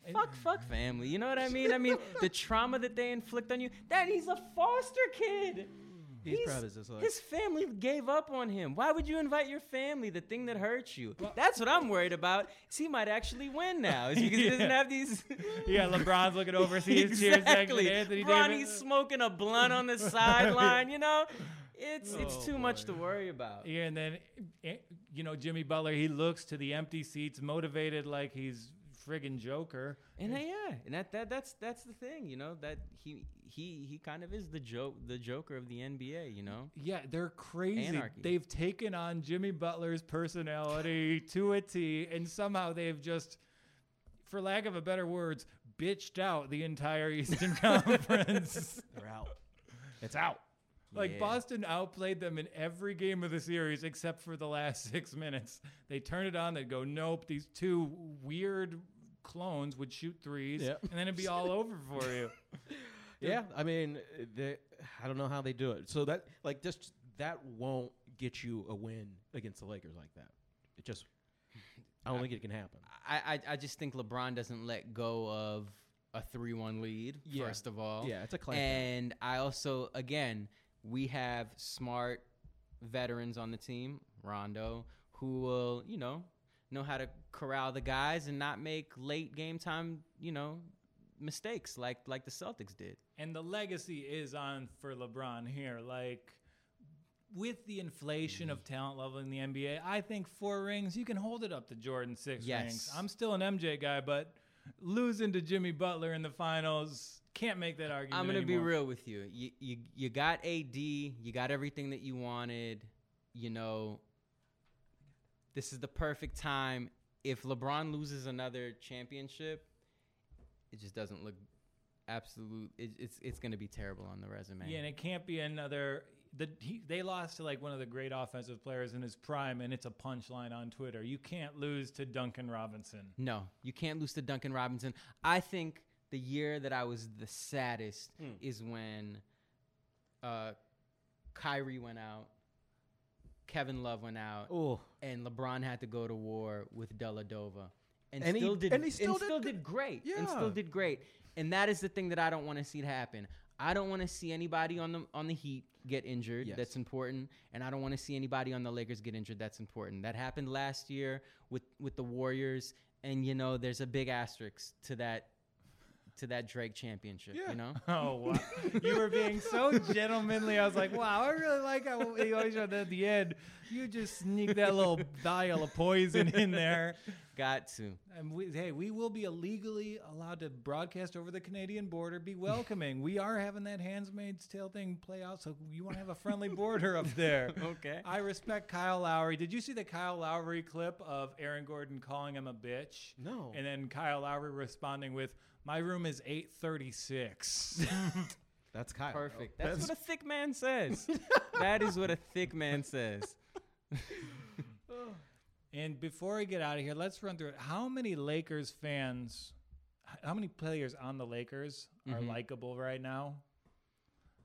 And- Fuck, fuck family. You know what I mean? I mean, the trauma that they inflict on you. That he's a foster kid. He's, probably just like his family gave up on him. Why would you invite your family, the thing that hurts you? That's what I'm worried about. Is he might actually win now. Is because he doesn't have these. Yeah, LeBron's looking over, sees cheers exactly. Anthony Ronnie's smoking a blunt on the sideline. You know, it's it's Oh, too much to worry about. Yeah, and then eh, you know Jimmy Butler, he looks to the empty seats, motivated like he's friggin' Joker. And yeah, and that, that that's that's the thing, you know, that he he he kind of is the joke the Joker of the NBA, you know. Yeah, they're crazy. Anarchy. They've taken on Jimmy Butler's personality to a T, and somehow they've just, for lack of a better words, bitched out the entire Eastern Conference. they're out. It's out. Like Yeah. Boston outplayed them in every game of the series except for the last six minutes. They turn it on, they go, nope, these two weird clones would shoot threes, Yep. and then it'd be all over for you. Yeah, I mean, they, I don't know how they do it. So that like just that won't get you a win against the Lakers like that. It just, I don't think it can happen. I, I I just think LeBron doesn't let go of a three one lead Yeah. first of all. Yeah, it's a clamp. And I also again, we have smart veterans on the team, Rondo, who will, you know, know how to corral the guys and not make late game time, you know, mistakes like like the Celtics did. And the legacy is on for LeBron here. Like, with the inflation of mm-hmm. talent level in the NBA, I think four rings, you can hold it up to Jordan six Yes. rings. I'm still an MJ guy, but losing to Jimmy Butler in the finals, can't make that argument. I'm gonna be anymore. real with you. You you you got AD, you got everything that you wanted. You know, this is the perfect time. If LeBron loses another championship, it just doesn't look absolute. It, it's it's gonna be terrible on the resume. Yeah, and it can't be another. The, he, they lost to like one of the great offensive players in his prime, and it's a punchline on Twitter. You can't lose to Duncan Robinson. No, you can't lose to Duncan Robinson. I think the year that I was the saddest Hmm. is when uh, Kyrie went out, Kevin Love went out, Oh, and LeBron had to go to war with Dellavedova, and, And he- still did and he still did did, good. great, and still did great. And that is the thing that I don't want to see happen. I don't want to see anybody on the on the Heat get injured. Yes. That's important, and I don't want to see anybody on the Lakers get injured. That's important. That happened last year with with the Warriors, and you know there's a big asterisk to that to that Drake championship. Yeah. You know. Oh wow! you were being so gentlemanly. I was like, wow, I really like how you always at the end. You just sneak that little vial of poison in there. Got to. And we, hey, we will be illegally allowed to broadcast over the Canadian border. Be welcoming. we are having that Handmaid's Tale thing play out, so you want to have a friendly border up there. Okay. I respect Kyle Lowry. Did you see the Kyle Lowry clip of Aaron Gordon calling him a bitch? no. And then Kyle Lowry responding with, "My room is 836." That's Kyle. Perfect. That's, what a thick man says. that is what a thick man says. and before we get out of here, let's run through it. How many Lakers fans, how many players on the Lakers are Mhm. likable right now?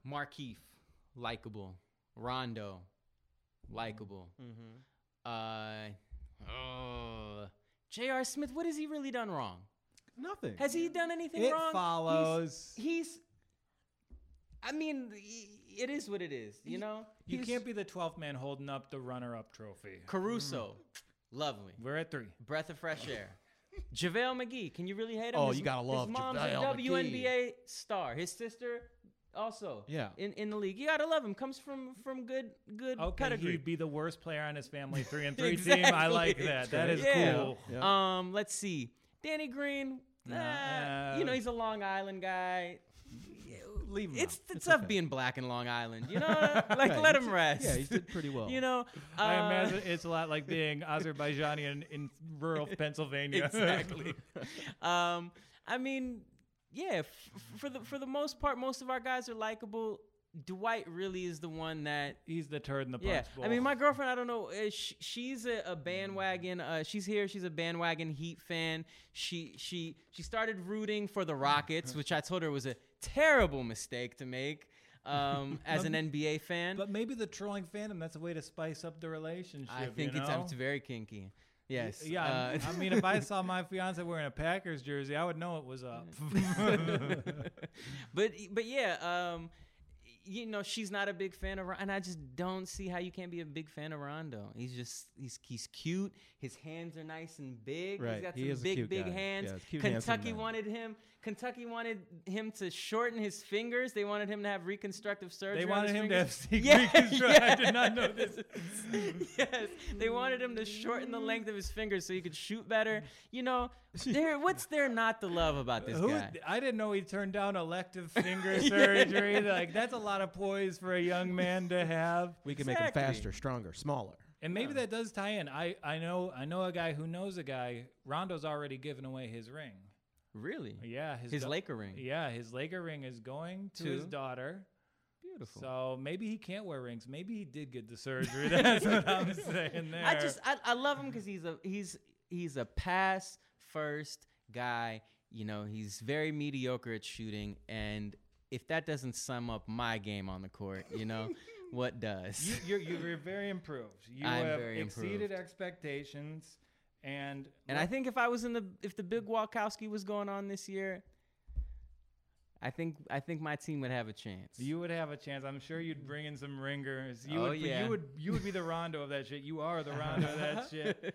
Markieff, likable. Rondo, likable. Mm-hmm. Uh, oh, J.R. Smith, what has he really done wrong? Nothing. Has he done anything It wrong? He's- follows. He's, I mean, it is what it is, you know? You He's- can't be the 12th man holding up the runner-up trophy. Caruso, lovely. We're at three. Breath of fresh air. JaVale McGee, can you really hate him? Oh, His- you gotta love His mom's JaVale a WNBA star. His sister also Yeah. in, in the league. You gotta love him. Comes from from good good Okay, pedigree. he'd be the worst player on his family three and three team. I like that. That is Yeah. cool. Yeah. Um, let's see. Danny Green. Nah, uh, you know he's a Long Island guy. leave him. It's it's, tough okay. being black in Long Island. You know, like let him rest. Yeah, he did pretty well. you know, I uh, imagine it's a lot like being Azerbaijani in, in rural Pennsylvania. exactly. um, I mean, yeah, f- for the for the most part, most of our guys are likable. Dwight really is the one that He's the turd in the punch Yeah, bowl. I mean, my girlfriend. I don't know. Uh, she's a, a bandwagon. Uh, she's here. She's a bandwagon Heat fan. She she she started rooting for the Rockets, which I told her was a terrible mistake to make um, as an NBA fan. But maybe the trolling fandom, that's a way to spice up the relationship. I think you it's, know? it's very kinky. Yes. Yeah, uh, I mean, if I saw my fiance wearing a Packers jersey, I would know it was up. but but yeah, um, you know, she's not a big fan of, Ron- and I just don't see how you can't be a big fan of Rondo. He's just he's he's cute. His hands are nice and big. Right, He's got some a big big guy. hands. Yeah, Kentucky wanted him. Kentucky wanted him to shorten his fingers. They wanted him to have reconstructive surgery. they on wanted his him to have secret Yeah, reconstruct- I did not know this. yes, they wanted him to shorten the length of his fingers so he could shoot better. You know, there. What's there not to love about this Who, guy? I didn't know he turned down elective finger surgery. Like that's a lot of poise for a young man to have. we can make him faster, stronger, smaller. And maybe that does tie in. I, I know I know a guy who knows a guy. Rondo's already given away his ring. Really? Yeah, his His da- Laker ring. Yeah, his Laker ring is going to, To? his daughter. Beautiful. So maybe he can't wear rings. Maybe he did get the surgery. That's what I'm saying there. I just I, I love him because he's a he's he's a pass first guy. You know, he's very mediocre at shooting, and if that doesn't sum up my game on the court, you know, what does? you, you're, you're very improved. You I'm have exceeded improved. expectations, and and I think if I was in the if the big Walkowski was going on this year, I think I think my team would have a chance. you would have a chance. I'm sure you'd bring in some ringers. You Oh, would, yeah. you would you would be the Rondo of that shit. You are the Rondo of that shit.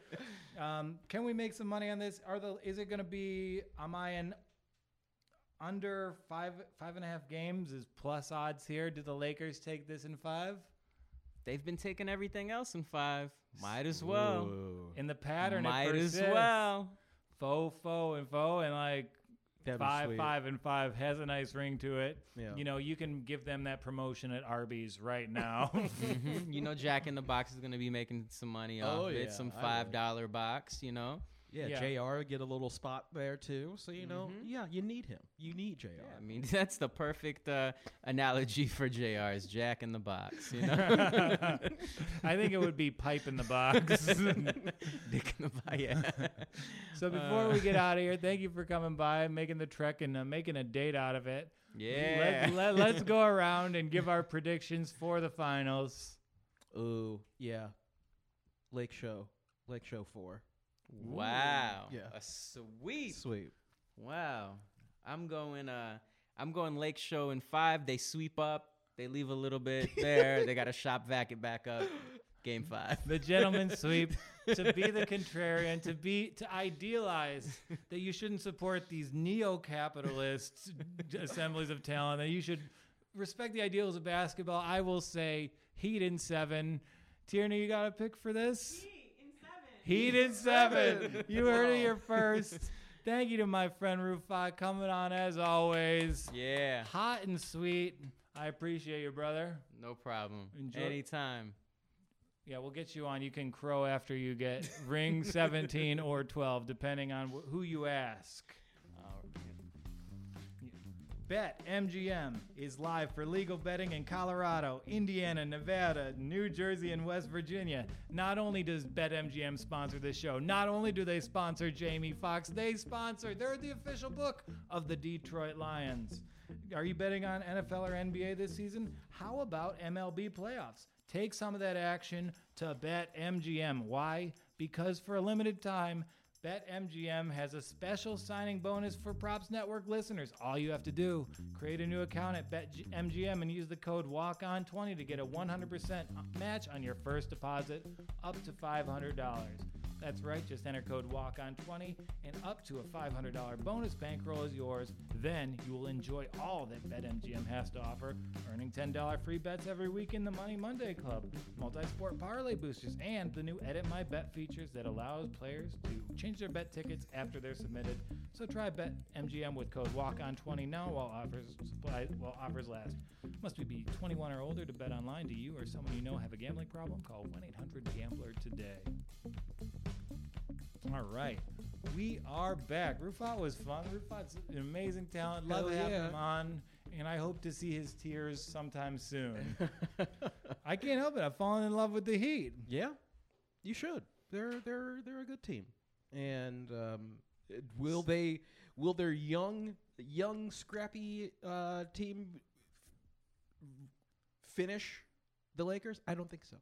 Um, can we make some money on this? Are the is it going to be? Am I in under five five and a half games? Is plus odds here? Do the Lakers take this in five? They've been taking everything else in five. Might as well. Whoa. In the pattern, Might it as well. Faux, faux, and faux, and like That'd five, five, and five has a nice ring to it. Yeah. You know, you can give them that promotion at Arby's right now. You know, Jack in the Box is going to be making some money off Oh, it. yeah, Some five dollar box. You know. Yeah, Yeah. Jr. get a little spot there too. So you know, Mhm. yeah, you need him. You need Jr. Yeah, I mean, that's the perfect uh, analogy for JR is Jack in the Box, you know? I think it would be pipe in the box. Dick in the Box, yeah. so before Uh, we get out of here, thank you for coming by, making the trek, and uh, making a date out of it. Yeah. Let, let, us go around and give our predictions for the finals. Ooh, yeah. Lake Show, Lake Show four. Wow. Yeah. A sweep. Sweep. Wow. I'm going uh I'm going Lake Show in 5. They sweep up. They leave a little bit there. they got to shop vac it back up. Game 5. The gentleman sweep to be the contrarian, to be to idealize that you shouldn't support these neo-capitalist assemblies of talent. That you should respect the ideals of basketball. I will say Heat in seven. Tierney, you got a pick for this? Heat in seven. You heard it here first. Thank you to my friend Rufat coming on as always. Yeah. Hot and sweet. I appreciate you, brother. No problem. Enjoy- Anytime. Yeah, we'll get you on. You can crow after you get ring 17 or 12, depending on wh- who you ask. BetMGM is live for legal betting in Colorado, Indiana, Nevada, New Jersey, and West Virginia. Not only does BetMGM sponsor this show, not only do they sponsor Jamie Foxx, they sponsor, they're the official book of the Detroit Lions. Are you betting on NFL or NBA this season? How about MLB playoffs? Take some of that action to BetMGM. Why? Because for a limited time, BetMGM has a special signing bonus for Props Network listeners. All you have to do, create a new account at BetMGM and use the code WALKON20 to get a 100% match on your first deposit up to $500. That's right, just enter code WALKON20 and up to a $500 bonus bankroll is yours. Then you will enjoy all that BetMGM has to offer, earning $10 free bets every week in the Money Monday Club, multi sport parlay boosters, and the new Edit My Bet features that allows players to change their bet tickets after they're submitted. So try BetMGM with code WALKON20 now while offers, supply, while offers last. Must be 21 or older to bet online? Do you or someone you know have a gambling problem? Call 1 800 Gambler today. All right. We are back. Rufat was fun. Rufat's an amazing talent. Love Hell to have yeah. him on, and I hope to see his tears sometime soon. I can't help it. I've fallen in love with the Heat. Yeah, you should. They're they're they're a good team, and um, will they will their young young scrappy uh, team f- finish the Lakers? I don't think so.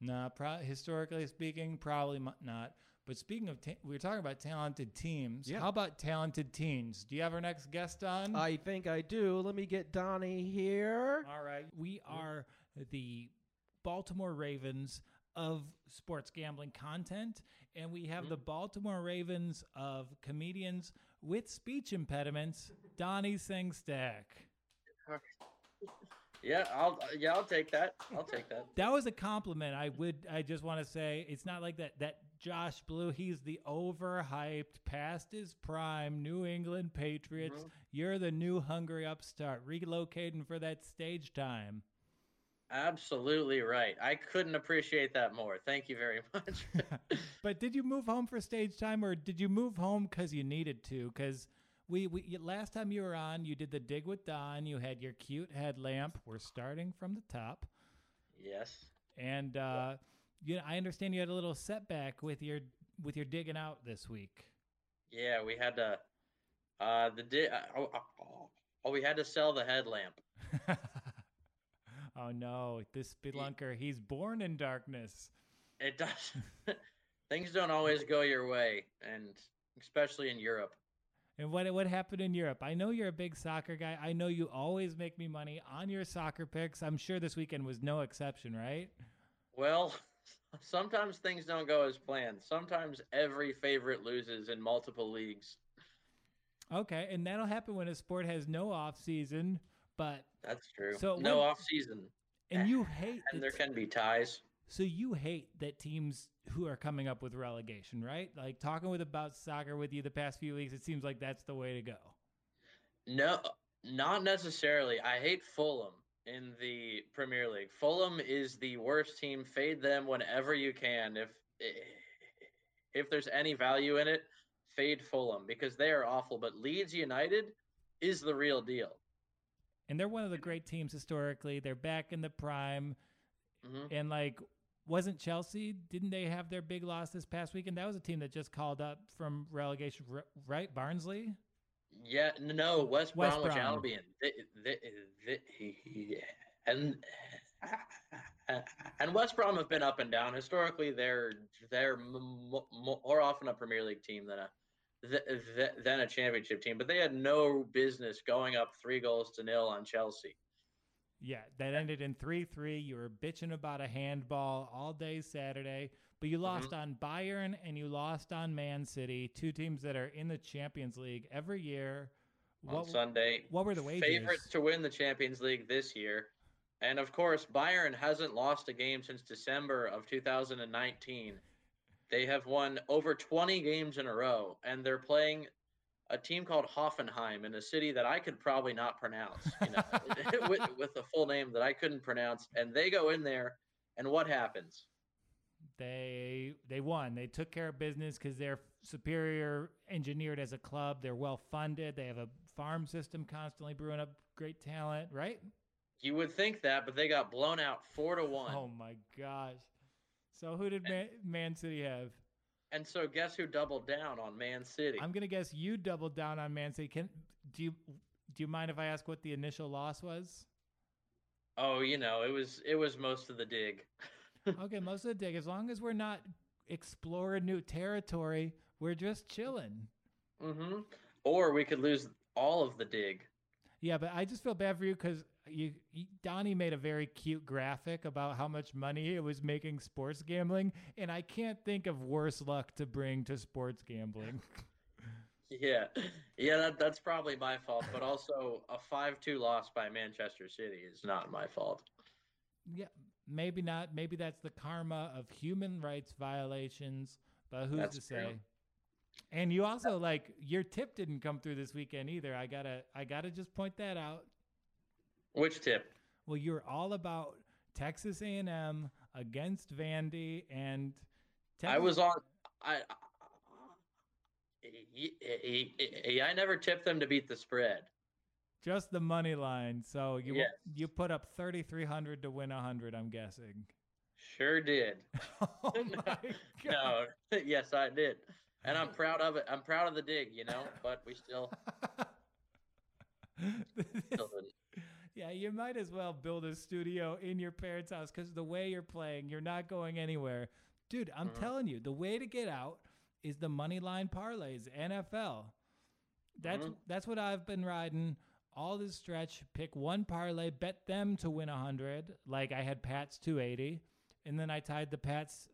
Nah, pro- historically speaking, probably not. But speaking of, ta- we were talking about talented teams. Yeah. How about talented teens? Do you have our next guest on? I think I do. Let me get Donnie here. All right. We are the Baltimore Ravens of sports gambling content, and we have the mm-hmm. Baltimore Ravens of comedians with speech impediments, Donnie Sengstack. Yeah, I'll yeah, I'll take that. I'll take that. That was a compliment. I would. I just want to say it's not like that. That Josh Blue. He's the overhyped, past his prime New England Patriots. Mhm. You're the new hungry upstart, relocating for that stage time. Absolutely right. I couldn't appreciate that more. Thank you very much. but did you move home for stage time, or did you move home because you needed to? Because we, we last time you were on, you did the dig with Don. You had your cute headlamp. We're starting from the top, yes. and uh, you. I understand you had a little setback with your with your digging out this week. Yeah, we had to uh the di- uh, oh, oh, oh, we had to sell the headlamp. oh no, this spelunker, he's born in darkness. It does things don't always go your way and especially in Europe. And what what happened in Europe? I know you're a big soccer guy. I know you always make me money on your soccer picks. I'm sure this weekend was no exception, right? Well, sometimes things don't go as planned. Sometimes every favorite loses in multiple leagues. Okay, and that'll happen when a sport has no off season, but That's true. So no when- off season. and you hate And there can be ties. so you hate that teams who are coming up with relegation, right? Like talking with about soccer with you the past few weeks, it seems like that's the way to go. No, not necessarily. I hate Fulham in the Premier League. Fulham is the worst team. Fade them whenever you can. If if there's any value in it, fade Fulham because they are awful. But Leeds United is the real deal. And they're one of the great teams historically. They're back in the prime. hmm And like, wasn't Chelsea? Didn't they have their big loss this past weekend? That was a team that just called up from relegation, right? Barnsley. Yeah, no, West, West Bromwich Brom. Albion. They, they, they, and and West Brom have been up and down. Historically, they're they're m- m- more often a Premier League team than a th- th- than a championship team. But they had no business going up three goals to nil on Chelsea. Yeah, that ended in three three. You were bitching about a handball all day Saturday, but you lost mm-hmm. on Bayern and you lost on Man City, two teams that are in the Champions League every year. on What, Sunday. what were the wages? Favorites to win the Champions League this year. And of course, Bayern hasn't lost a game since December of 2019. They have won over 20 games in a row, and they're playing a team called Hoffenheim in a city that I could probably not pronounce, you know, with, with a full name that I couldn't pronounce. And they go in there, and what happens? They they won. They took care of business because they're superior engineered as a club. They're well funded. They have a farm system constantly brewing up great talent. Right? You would think that, but they got blown out four to one. Oh my gosh! So who did Man, Man City have? And so, guess who doubled down on Man City? I'm gonna guess you doubled down on Man City. Can do you do you mind if I ask what the initial loss was? Oh, you know, it was it was most of the dig. okay, most of the dig. As long as we're not exploring new territory, we're just chilling. Mm-hmm. Or we could lose all of the dig. Yeah, but I just feel bad for you because you, you Donnie made a very cute graphic about how much money it was making sports gambling, and I can't think of worse luck to bring to sports gambling. Yeah, yeah, that, that's probably my fault. But also, a five-two loss by Manchester City is not my fault. yeah, maybe not. Maybe that's the karma of human rights violations, but who's That's to say? true. And you also like your tip didn't come through this weekend either. I gotta, I gotta just point that out. Which tip? Well, you're all about Texas A&M against Vandy, and I was on. I. Yeah, I never tipped them to beat the spread. Just the money line. So you Yes. you put up thirty three hundred to win hundred. I'm guessing. Sure did. oh my god! No, yes, I did, and I'm proud of it. I'm proud of the dig, you know. But we still, yeah, you might as well build a studio in your parents' house because the way you're playing, you're not going anywhere, dude. I'm Mhm. telling you, the way to get out is the money line parlays, NFL. That's Mhm. that's what I've been riding all this stretch. Pick one parlay, bet them to win hundred. Like I had Pats two eighty, and then I tied the Pats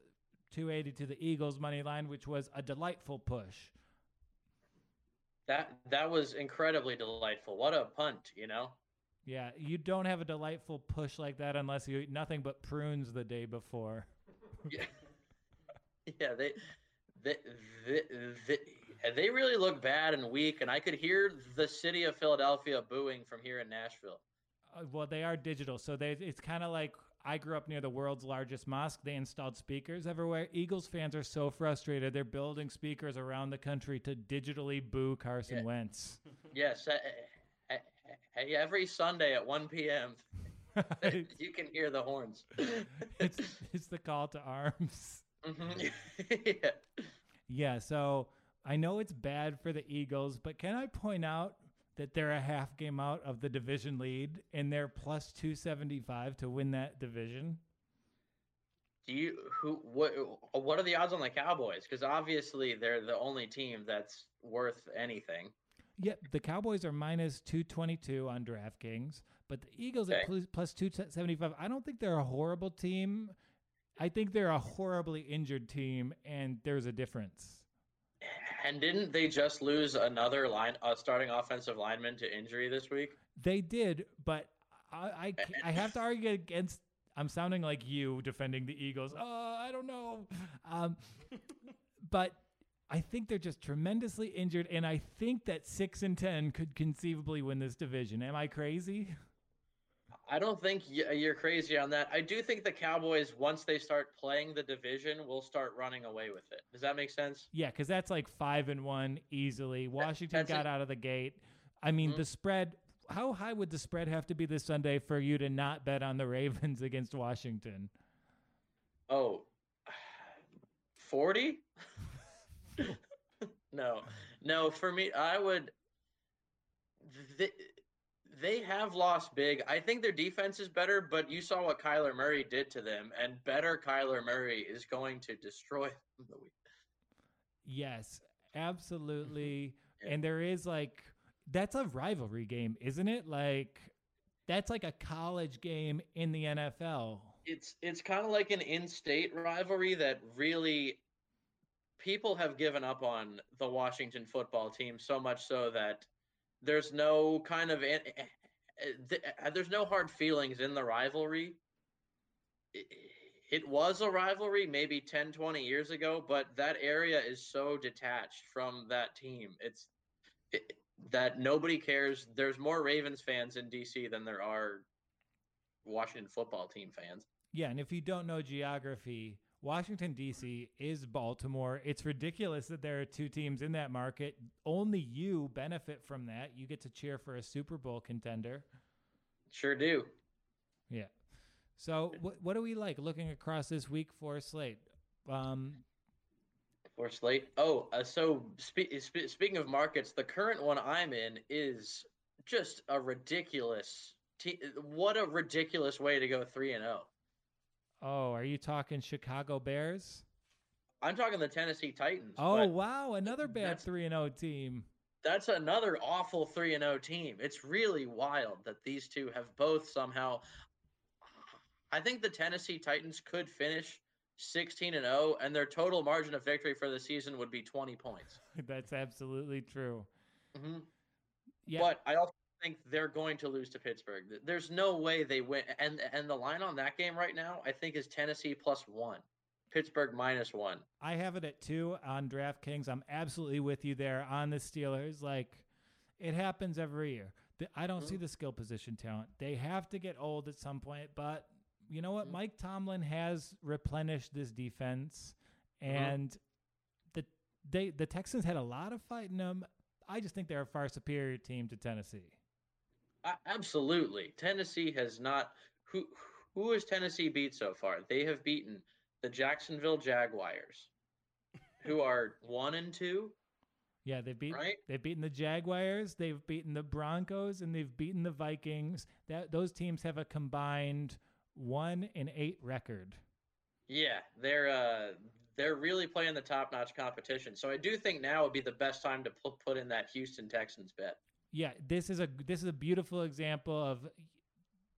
two eighty to the Eagles money line, which was a delightful push. That that was incredibly delightful. What a punt, you know. Yeah, you don't have a delightful push like that unless you eat nothing but prunes the day before. Yeah, yeah. They, they, they, they, they really look bad and weak, and I could hear the city of Philadelphia booing from here in Nashville. Uh, well, they are digital, so they it's kind of like I grew up near the world's largest mosque. They installed speakers everywhere. Eagles fans are so frustrated; they're building speakers around the country to digitally boo Carson Yeah. Wentz. Yes, eh, eh, eh, every Sunday at 1 p.m. you can hear the horns. it's it's the call to arms. Mhm. yeah. Yeah, so I know it's bad for the Eagles, but can I point out that they're a half game out of the division lead and they're plus 275 to win that division? Do you who what what are the odds on the Cowboys? Because obviously they're the only team that's worth anything. Yeah, the Cowboys are minus 222 on DraftKings, but the Eagles at plus, plus 275. I don't think they're a horrible team. I think they're a horribly injured team, and there's a difference. And didn't they just lose another line, uh, starting offensive lineman to injury this week? They did, but I, I, I have to argue against. I'm sounding like you defending the Eagles. Oh, I don't know. Um, but I think they're just tremendously injured, and I think that six and ten could conceivably win this division. Am I crazy? I don't think you're crazy on that. I do think the Cowboys, once they start playing the division, will start running away with it. Does that make sense? Yeah, because that's like five and one easily. Washington that's got it. out of the gate. I mean, Mhm. the spread. How high would the spread have to be this Sunday for you to not bet on the Ravens against Washington? Oh, 40? no, no, for me, I would. They, they have lost big. I think their defense is better, but you saw what Kyler Murray did to them, and better Kyler Murray is going to destroy them. the week- Yes, absolutely. Mm-hmm. Yeah. And there is like that's a rivalry game, isn't it? Like that's like a college game in the NFL. It's it's kind of like an in-state rivalry that really people have given up on the Washington football team so much so that there's no kind of eh, eh, eh, there's no hard feelings in the rivalry. It, it was a rivalry maybe 10 20 years ago, but that area is so detached from that team. It's it, that nobody cares. There's more Ravens fans in DC than there are Washington football team fans. Yeah, and if you don't know geography, Washington D.C. is Baltimore. It's ridiculous that there are two teams in that market. Only you benefit from that. You get to cheer for a Super Bowl contender. Sure do. Yeah. So what what do we like looking across this week for slate? Um, For slate. Oh, uh, so spe- spe- speaking of markets, the current one I'm in is just a ridiculous. Te- what a ridiculous way to go three and zero. Oh, are you talking Chicago Bears? I'm talking the Tennessee Titans. Oh wow, another bad three and zero team. that's another awful 3 and 0 team. It's really wild that these two have both somehow I think the Tennessee Titans could finish 16 and 0 and their total margin of victory for the season would be 20 points. That's absolutely true. hmm Yeah. But I also think they're going to lose to Pittsburgh. There's no way they win. And and the line on that game right now, I think, is Tennessee plus one, Pittsburgh minus one. I have it at two on DraftKings. I'm absolutely with you there on the Steelers. Like, it happens every year. The- I don't see Mhm. the skill position talent. They have to get old at some point, but you know what? Mhm. Mike Tomlin has replenished this defense, and the they the Texans had a lot of fight in them. I just think they're a far superior team to Tennessee. Absolutely, Tennessee has not. Who who has Tennessee beat so far? They have beaten the Jacksonville Jaguars, who are one and two. Yeah, they've beaten Right? they've beaten the Jaguars, they've beaten the Broncos, and they've beaten the Vikings. That those teams have a combined one and eight record. Yeah, they're uh they're really playing the top notch competition. So I do think now would be the best time to pu- put in that Houston Texans bet. Yeah, this is a this is a beautiful example of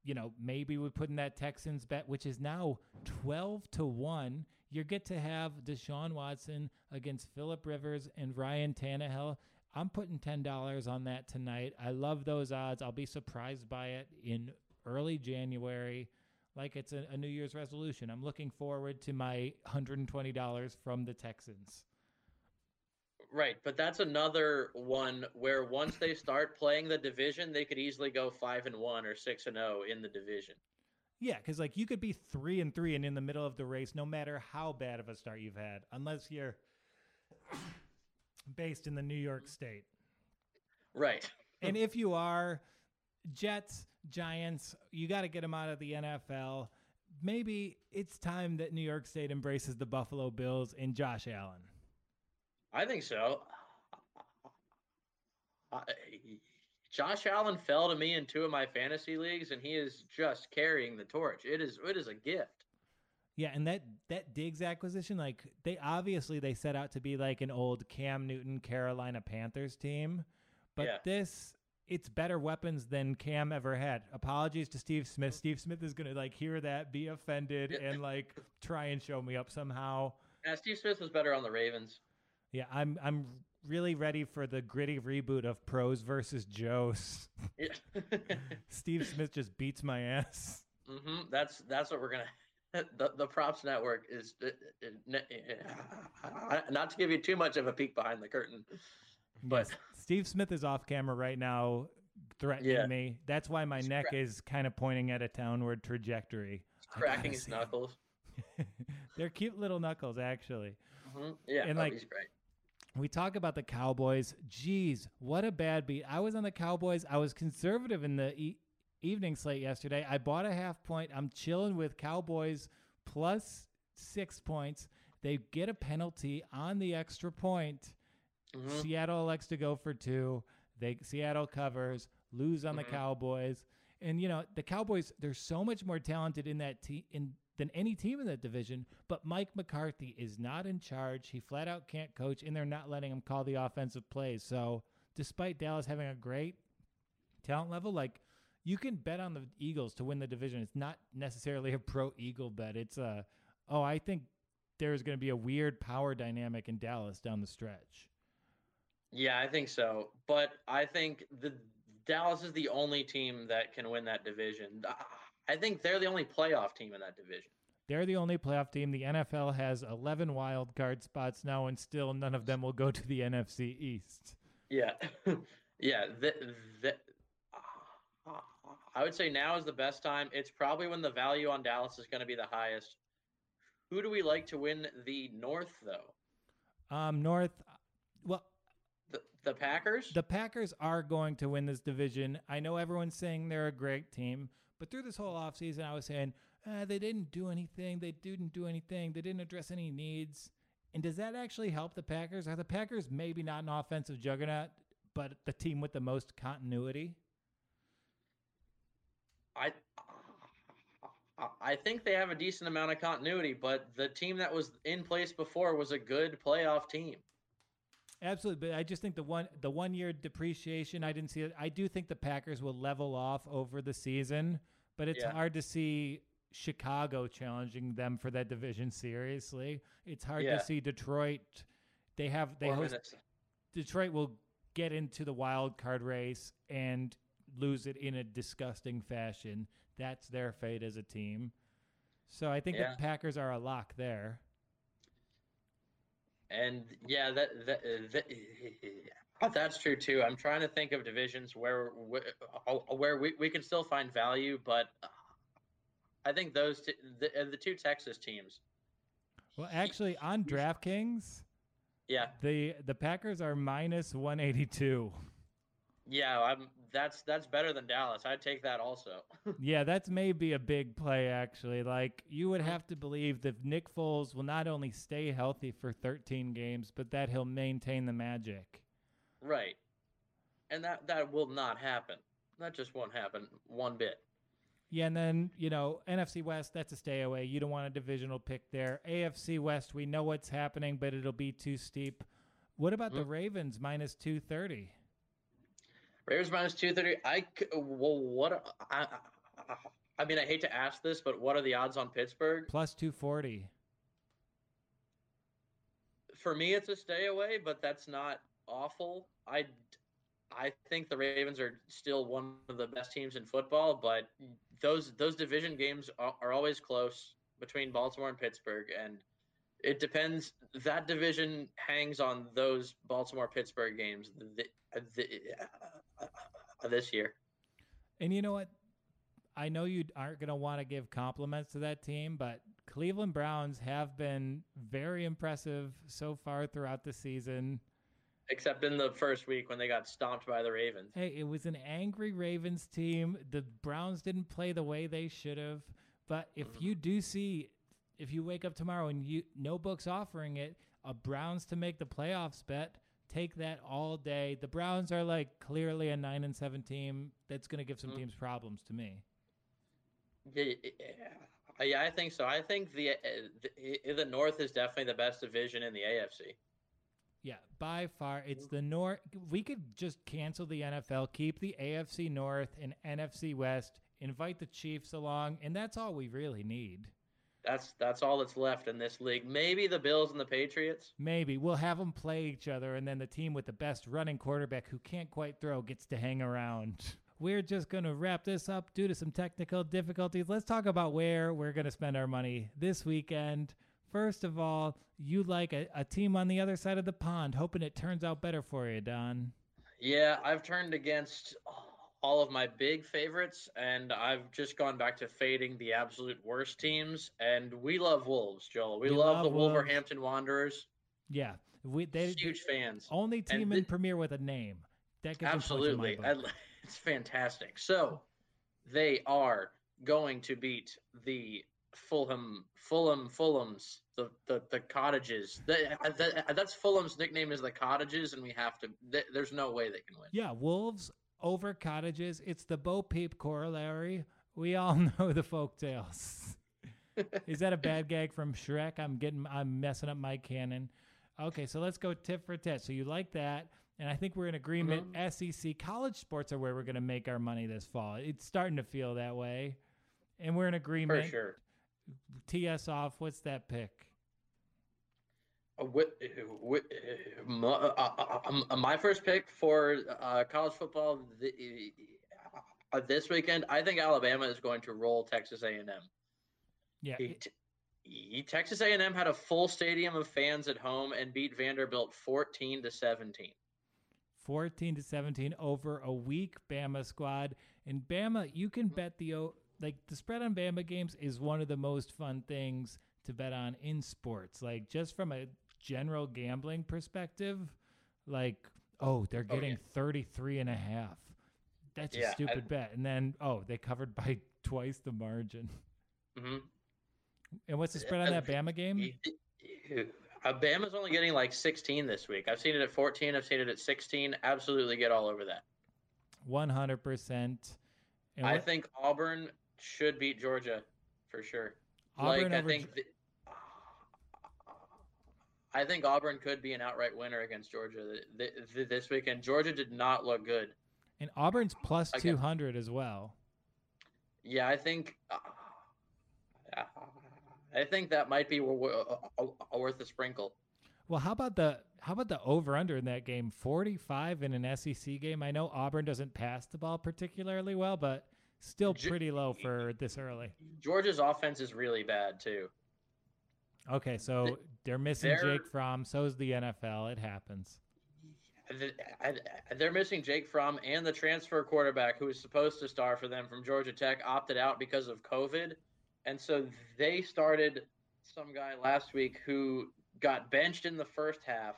you know, maybe we put in that Texans bet, which is now twelve to one. You get to have Deshaun Watson against Philip Rivers and Ryan Tannehill. I'm putting ten dollars on that tonight. I love those odds. I'll be surprised by it in early January, like it's a, a New Year's resolution. I'm looking forward to my hundred and twenty dollars from the Texans. Right, but that's another one where once they start playing the division, they could easily go five and one or six and zero in the division. Yeah, because like you could be three and three and in the middle of the race, no matter how bad of a start you've had, unless you're based in the New York State. Right. and if you are Jets, Giants, you got to get them out of the NFL. Maybe it's time that New York State embraces the Buffalo Bills and Josh Allen. I think so. I, Josh Allen fell to me in two of my fantasy leagues, and he is just carrying the torch. It is it is a gift. Yeah, and that that Diggs acquisition, like they obviously they set out to be like an old Cam Newton Carolina Panthers team, but Yeah. this it's better weapons than Cam ever had. Apologies to Steve Smith. Steve Smith is gonna like hear that, be offended, and like try and show me up somehow. Yeah, Steve Smith was better on the Ravens. Yeah, I'm I'm really ready for the gritty reboot of Pros versus Joes. Yeah. Steve Smith just beats my ass. hmm That's that's what we're gonna. The, the props network is uh, uh, uh, not to give you too much of a peek behind the curtain, but Yes, Steve Smith is off camera right now threatening Yeah. me. That's why my He's neck cra- is kind of pointing at a downward trajectory. I cracking his knuckles. They're cute little knuckles, actually. hmm Yeah, And, oh, like, he's great. We talk about the Cowboys. Jeez, what a bad beat. I was on the Cowboys. I was conservative in the e- evening slate yesterday. I bought a half point. I'm chilling with Cowboys plus six points. They get a penalty on the extra point. Mhm. Seattle elects to go for two. They Seattle covers, lose on the Mhm. Cowboys, and you know the Cowboys. They're so much more talented in that team in than any team in that division. But Mike McCarthy is not in charge. He flat out can't coach, and they're not letting him call the offensive plays. So despite Dallas having a great talent level, like you can bet on the Eagles to win the division. It's not necessarily a pro Eagle bet. It's a oh, I think there's going to be a weird power dynamic in Dallas down the stretch. Yeah, I think so. But I think the Dallas is the only team that can win that division. I think they're the only playoff team in that division. They're the only playoff team. The NFL has 11 wild card spots now, and still none of them will go to the NFC East. Yeah, yeah. The, the, I would say now is the best time. It's probably when the value on Dallas is going to be the highest. Who do we like to win the North, though? Um, North, well, The the Packers. the Packers are going to win this division. I know everyone's saying they're a great team, but through this whole offseason, I was saying uh, they didn't do anything. They didn't do anything. They didn't address any needs. And does that actually help the Packers? Are the Packers maybe not an offensive juggernaut, but the team with the most continuity? I I think they have a decent amount of continuity, but the team that was in place before was a good playoff team. Absolutely, but I just think the one the one year depreciation I didn't see it. I do think the Packers will level off over the season, but it's Yeah. hard to see Chicago challenging them for that division seriously. It's hard Yeah. to see Detroit. They have they host. Detroit will get into the wild card race and lose it in a disgusting fashion. That's their fate as a team. So I think Yeah. the Packers are a lock there. And yeah, that, that, that that's true too. I'm trying to think of divisions where where, uh, uh, where we, we can still find value, but uh, I think those two, the, the two Texas teams. Well, actually, on DraftKings, Yeah, the the Packers are minus 182. yeah, I'm that's that's better than Dallas. I'd take that also. yeah, that's maybe a big play actually. Like you would mm-hmm. have to believe that Nick Foles will not only stay healthy for 13 games, but that he'll maintain the magic. Right. And that that will not happen. That just won't happen one bit. Yeah, and then, you know, NFC West, that's a stay away. You don't want a divisional pick there. AFC West, we know what's happening, but it'll be too steep. What about the Mhm. Ravens minus 230? Ravens minus two thirty. I c- well, what? I, I, I mean, I hate to ask this, but what are the odds on Pittsburgh? Plus 240. For me, it's a stay away, but that's not awful. I, I think the Ravens are still one of the best teams in football, but those those division games are, are always close between Baltimore and Pittsburgh, and it depends. That division hangs on those Baltimore Pittsburgh games th- th- uh, this year. And you know what? I know you aren't going to want to give compliments to that team, but Cleveland Browns have been very impressive so far throughout the season. Except in the first week when they got stomped by the Ravens. Hey, it was an angry Ravens team. The Browns didn't play the way they should have. But if you do see, if you wake up tomorrow and you no books offering it, a Browns to make the playoffs bet, take that all day. The Browns are like clearly a nine and seven team that's going to give some Mhm. teams problems to me. Yeah, yeah, yeah, I think so. I think the, uh, the the North is definitely the best division in the AFC. Yeah, by far, it's the North. We could just cancel the NFL, keep the AFC North and NFC West, invite the Chiefs along, and that's all we really need. That's that's all that's left in this league. Maybe the Bills and the Patriots. Maybe we'll have them play each other, and then the team with the best running quarterback who can't quite throw gets to hang around. We're just going to wrap this up due to some technical difficulties. Let's talk about where we're going to spend our money this weekend. First of all, you like a, a team on the other side of the pond, hoping it turns out better for you, Don. Yeah, I've turned against all of my big favorites, and I've just gone back to fading the absolute worst teams. And we love Wolves, Joel. We, We love, love the Wolves. Wolverhampton Wanderers. Yeah, we they Huge fans. only team And in Premier with a name. That gets a in my Absolutely. I- It's fantastic. So they are going to beat the Fulham, Fulham, Fulhams, the the, the cottages. The, the, that's Fulham's nickname is the cottages, and we have to. th- there's no way they can win. Yeah, wolves over cottages. It's the Bo Peep corollary. We all know the folk tales. Is that a bad gag from Shrek? I'm getting, I'm messing up my canon. Okay, so let's go tit for tat. So you like that, and I think we're in agreement. Mm-hmm. SEC college sports are where we're going to make our money this fall. It's starting to feel that way, and we're in For agreement. sure. Tee us off. What's that pick? Uh, wi- wi- my, uh, uh, my first pick for uh, college football the, this weekend, I think Alabama is going to roll Texas A&M. Yeah, it- he- Texas A&M had a full stadium of fans at home and beat Vanderbilt 14 to 17. 14 to 17 over a weak Bama squad. And Bama, you can bet the like the spread on Bama games is one of the most fun things to bet on in sports. Like just from a general gambling perspective, like oh, they're Oh, getting yeah. 33 and a half. That's a Yeah, I- stupid bet. And then oh, they covered by twice the margin. hmm And what's the spread on that Bama game? Uh, Bama's only getting like 16 this week. I've seen it at 14. I've seen it at 16. Absolutely get all over that. 100%. And I what- think Auburn should beat Georgia for sure. Auburn like I think, the, I think Auburn could be an outright winner against Georgia th- th- this weekend. Georgia did not look good. And Auburn's plus Again. 200 as well. Yeah, I think. Uh, I think that might be wo- wo- worth a sprinkle. Well, how about the how about the over under in that game? 45 in an SEC game. I know Auburn doesn't pass the ball particularly well, but still pretty low for this early. Georgia's offense is really bad too. Okay, so they're missing they're- Jake Fromm. So is the NFL. It happens. Th- and- and They're missing Jake Fromm and the transfer quarterback who was supposed to star for them from Georgia Tech opted out because of COVID. And so they started some guy last week who got benched in the first half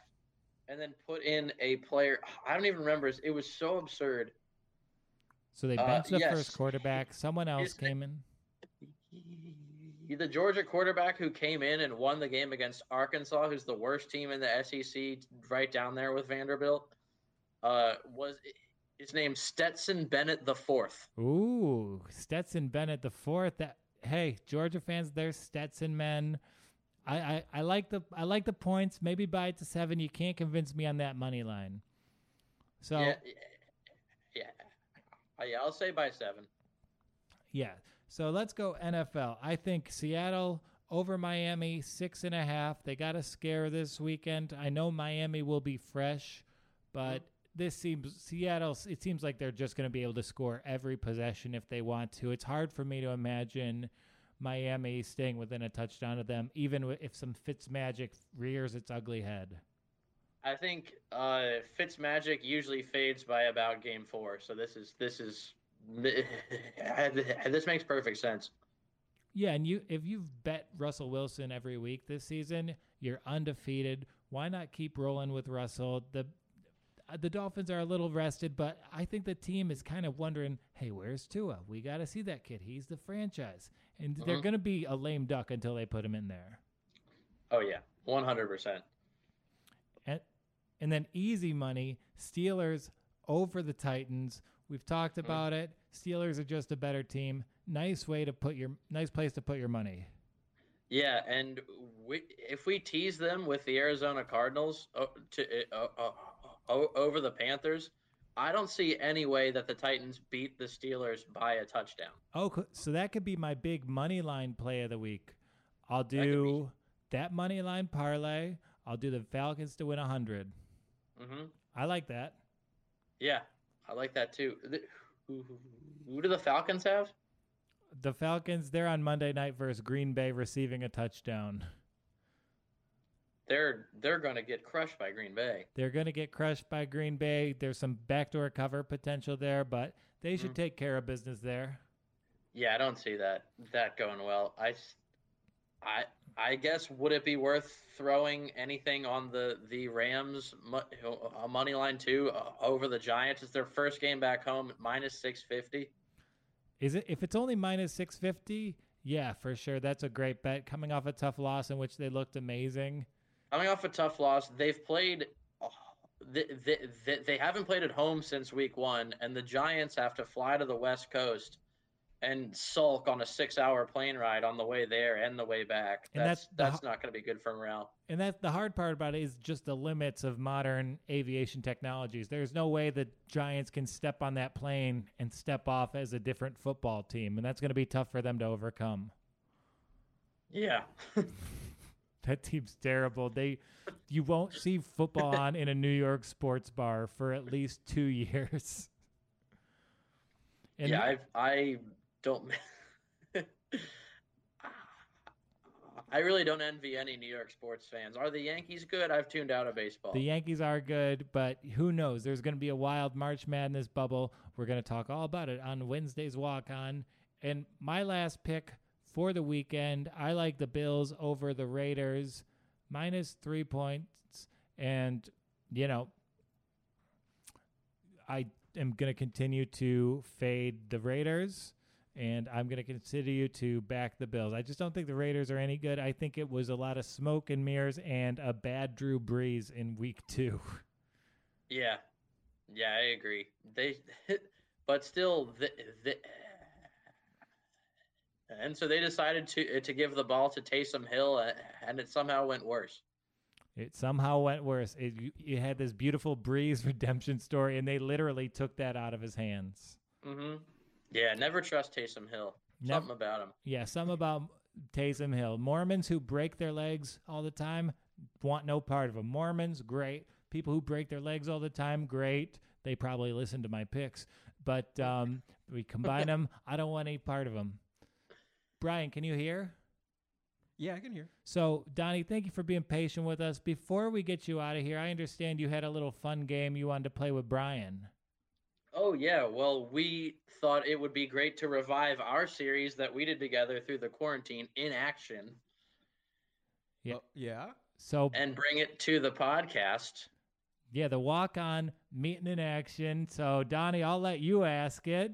and then put in a player. I don't even remember. It was so absurd. So they Uh, benched the yes. first quarterback. Someone else came in. The Georgia quarterback who came in and won the game against Arkansas, who's the worst team in the SEC, right down there with Vanderbilt, uh, was his name Stetson Bennett the fourth. Ooh, Stetson Bennett the fourth. That hey, Georgia fans, there's Stetson men. I, I, I like the I like the points. Maybe buy it to seven. You can't convince me on that money line. So yeah, Uh, yeah. I'll say by seven. Yeah. So let's go NFL. I think Seattle over Miami, six and a half. They got a scare this weekend. I know Miami will be fresh, but this seems Seattle. It seems like they're just going to be able to score every possession if they want to. It's hard for me to imagine Miami staying within a touchdown of them, even if some Fitz magic rears its ugly head. I think uh, Fitzmagic usually fades by about game four, so this is this is this makes perfect sense. Yeah, and you if you've bet Russell Wilson every week this season, you're undefeated. Why not keep rolling with Russell? The the Dolphins are a little rested, but I think the team is kind of wondering, "Hey, where's Tua? We got to see that kid. He's the franchise." And they're Mhm. going to be a lame duck until they put him in there. Oh yeah, one hundred percent. And and then easy money, Steelers over the Titans. We've talked about it. Steelers are just a better team. Nice way to put your nice place to put your money. Yeah, and we, if we tease them with the Arizona Cardinals uh, to uh, uh, uh, over the Panthers, I don't see any way that the Titans beat the Steelers by a touchdown. Oh, so that could be my big money line play of the week. I'll could be. do that money line parlay. I'll do the Falcons to win 100. Hmm I like that. Yeah, I like that too. Who, who, who do the Falcons have? The Falcons, they're on Monday night versus Green Bay receiving a touchdown. They're they're going to get crushed by Green Bay. They're going to get crushed by Green Bay. There's some backdoor cover potential there, but they should Mhm. take care of business there. Yeah, I don't see that that going well. I, I, I guess would it be worth throwing anything on the the Rams a money line too uh, over the Giants? It's their first game back home, minus six fifty. Is it if it's only minus 650? Yeah, for sure. That's a great bet coming off a tough loss in which they looked amazing. Coming off a tough loss, they've played. oh, They, they, they, they haven't played at home since week one, and the Giants have to fly to the West Coast and sulk on a six-hour plane ride on the way there and the way back. And That's that's that's not going to be good for morale. And that's the hard part about it is just the limits of modern aviation technologies. There's no way the Giants can step on that plane and step off as a different football team, and that's going to be tough for them to overcome. Yeah. That team's terrible. They you won't see football on in a New York sports bar for at least 2 years. And yeah, I've, I don't. I really don't envy any New York sports fans. Are the Yankees good? I've tuned out of baseball. The Yankees are good, but who knows? There's going to be a wild March Madness bubble. We're going to talk all about it on Wednesday's Walk On. And my last pick for the weekend, I like the Bills over the Raiders, minus three points. And, you know, I am going to continue to fade the Raiders. And I'm going to consider you to back the Bills. I just don't think the Raiders are any good. I think it was a lot of smoke and mirrors and a bad Drew Brees in week two. yeah, yeah, I agree. They, but still, the, the, and so they decided to to give the ball to Taysom Hill, uh, and it somehow went worse. It somehow went worse. It, you, you had this beautiful Brees redemption story, and they literally took that out of his hands. Mm-hmm. Yeah, never trust Taysom Hill. Nev- Something about him. Yeah, something about Taysom Hill. Mormons who break their legs all the time want no part of him. Mormons, great. People who break their legs all the time, great. They probably listen to my picks, but um, we combine them. I don't want any part of them. Brian, can you hear? Yeah, I can hear. So, Donnie, thank you for being patient with us. Before we get you out of here, I understand you had a little fun game you wanted to play with Brian. Oh yeah, well we thought it would be great to revive our series that we did together through the quarantine in action Yeah. Oh, yeah. So, and bring it to the podcast. yeah, the walk on meeting in action. So, Donnie, I'll let you ask it.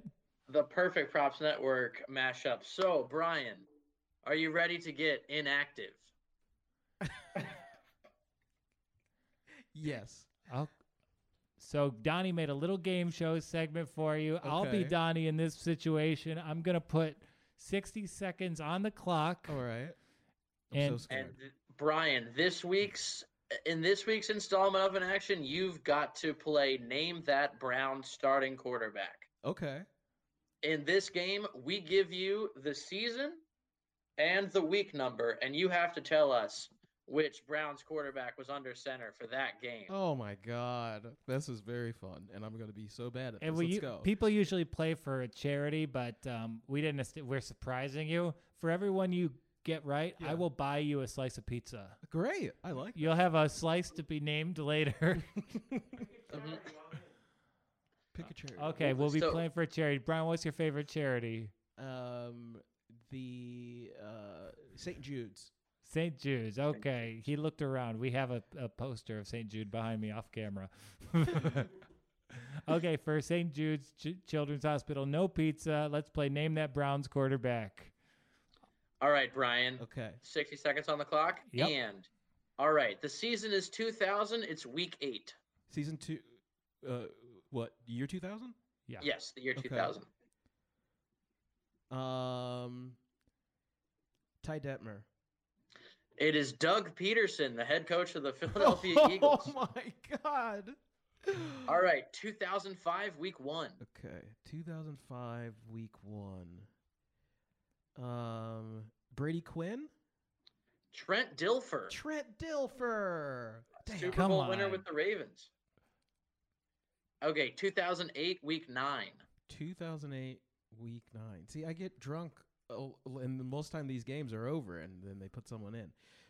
The perfect props network mashup. So, Brian, are you ready to get inactive? Yes. I'll, so Donnie made a little game show segment for you. I'll be Donnie in this situation. I'm gonna put 60 seconds on the clock. All right. I'm And- so scared. And Brian, this week's in this week's installment of an action, you've got to play name that Brown starting quarterback. okay. In this game, we give you the season and the week number, and you have to tell us which Browns quarterback was under center for that game. Oh my god, this is very fun, and I'm gonna be so bad at this. And we, Let's u- go. people usually play for a charity, but um, we didn't. We're surprising you. For everyone you get right, I will buy you a slice of pizza. Great. I like. You'll have a slice to be named later. Pick a charity. okay, we'll be So- playing for a charity. Brian, what's your favorite charity? Um, the uh St. Jude's. St. Jude's. Okay. He looked around. We have a, a poster of St. Jude behind me off camera. okay, for St. Jude's Ch- Children's Hospital, no pizza. Let's play Name That Browns quarterback. All right, Brian. Okay. 60 seconds on the clock. Yep. And all right, the season is 2000. It's week eight. Season two. Uh, what year? 2000. Yeah. Yes, the year Okay. 2000. Um, Ty Detmer. It is Doug Pederson, the head coach of the Philadelphia Eagles. Oh my god. All right, 2005, week one. Okay, 2005, week one. Um, Brady Quinn, Trent Dilfer, Trent Dilfer. Damn. Super Come Bowl winner with the Ravens. Okay, 2008, week nine. 2008, week nine. See, I get drunk, oh, and the most time these games are over, and then they put someone in.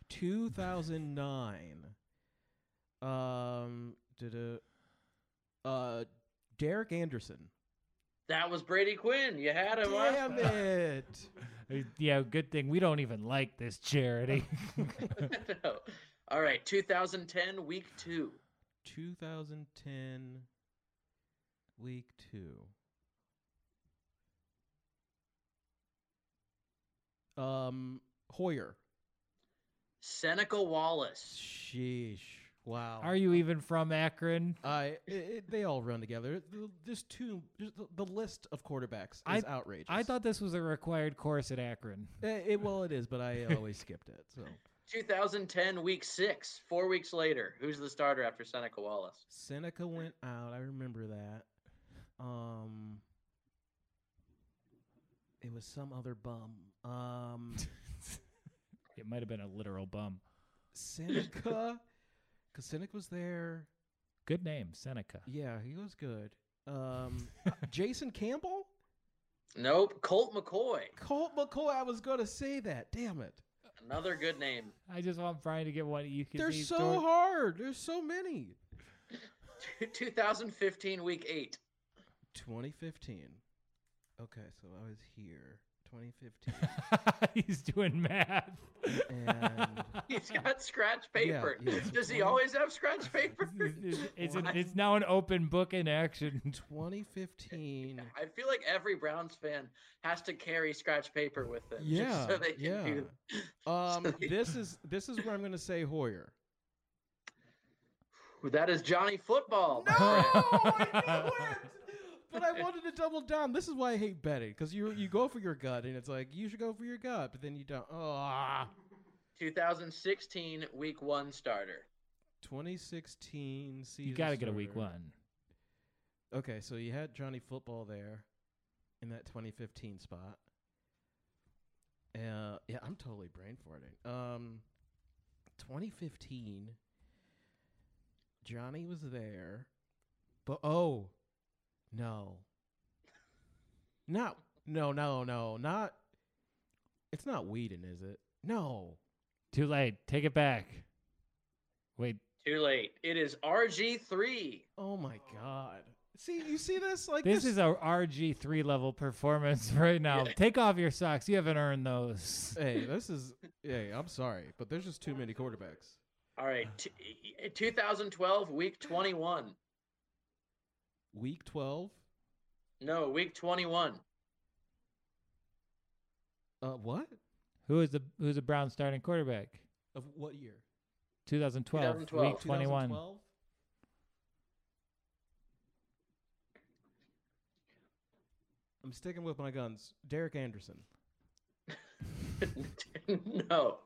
2009. Um, did a, uh, Derek Anderson. That was Brady Quinn. You had him. Damn time. it! Uh, Yeah, good thing we don't even like this charity. No. All right, 2010, week two. 2010, week two. Um, Hoyer. Seneca Wallace. Sheesh. Wow. Are you even from Akron? I it, it, they all run together. The- Just two. Just the, the list of quarterbacks is I- outrageous. I thought this was a required course at Akron. Eh, it, well, it is, but I always skipped it. So 2010, week six. Four weeks later, who's the starter after Seneca Wallace? Seneca went out. I remember that. Um, it was some other bum. Um, It might have been a literal bum. Seneca, because Seneca was there. Good name, Seneca. Yeah, he was good. Um, Jason Campbell, Nope. Colt McCoy. Colt McCoy. I was gonna say that. Damn it. Another good name. I just want Brian to get one. You can They're so George- hard. There's so many. 2015, week eight. 2015. Okay, so I was here. 2015. He's doing math. And He's got scratch paper. yeah, it's Does he always have scratch paper? it's, it's, an- it's now an open book in action. 2015. I feel like every Browns fan has to carry scratch paper with them. Yeah, just so they can yeah. do. Um, So they- this is this is where I'm going to say Hoyer. That is Johnny Football. No. I knew it. But I wanted to double down. This is why I hate betting because you you go for your gut and it's like you should go for your gut, but then you don't. Oh, 2016 week one starter. 2016 season. You got to get a week one. Okay, so you had Johnny Football there in that 2015 spot. Uh, yeah, I'm totally brain farting. Um, 2015, Johnny was there, but oh, no, no, no, no, no, not. It's not Weeden, is it? No. Too late. Take it back. Wait. Too late. It is RG3. Oh my God. See, you see this? Like This is a RG three level performance right now. Take off your socks. You haven't earned those. Hey, this is. Hey, I'm sorry, but there's just too many quarterbacks. All right. T- 2012, week 21. Week 12. No, week 21. Uh, what? Who is the who's the Brown starting quarterback? Of what year? 2012, 2012. week 21. 2012? I'm sticking with my guns. Derek Anderson. no,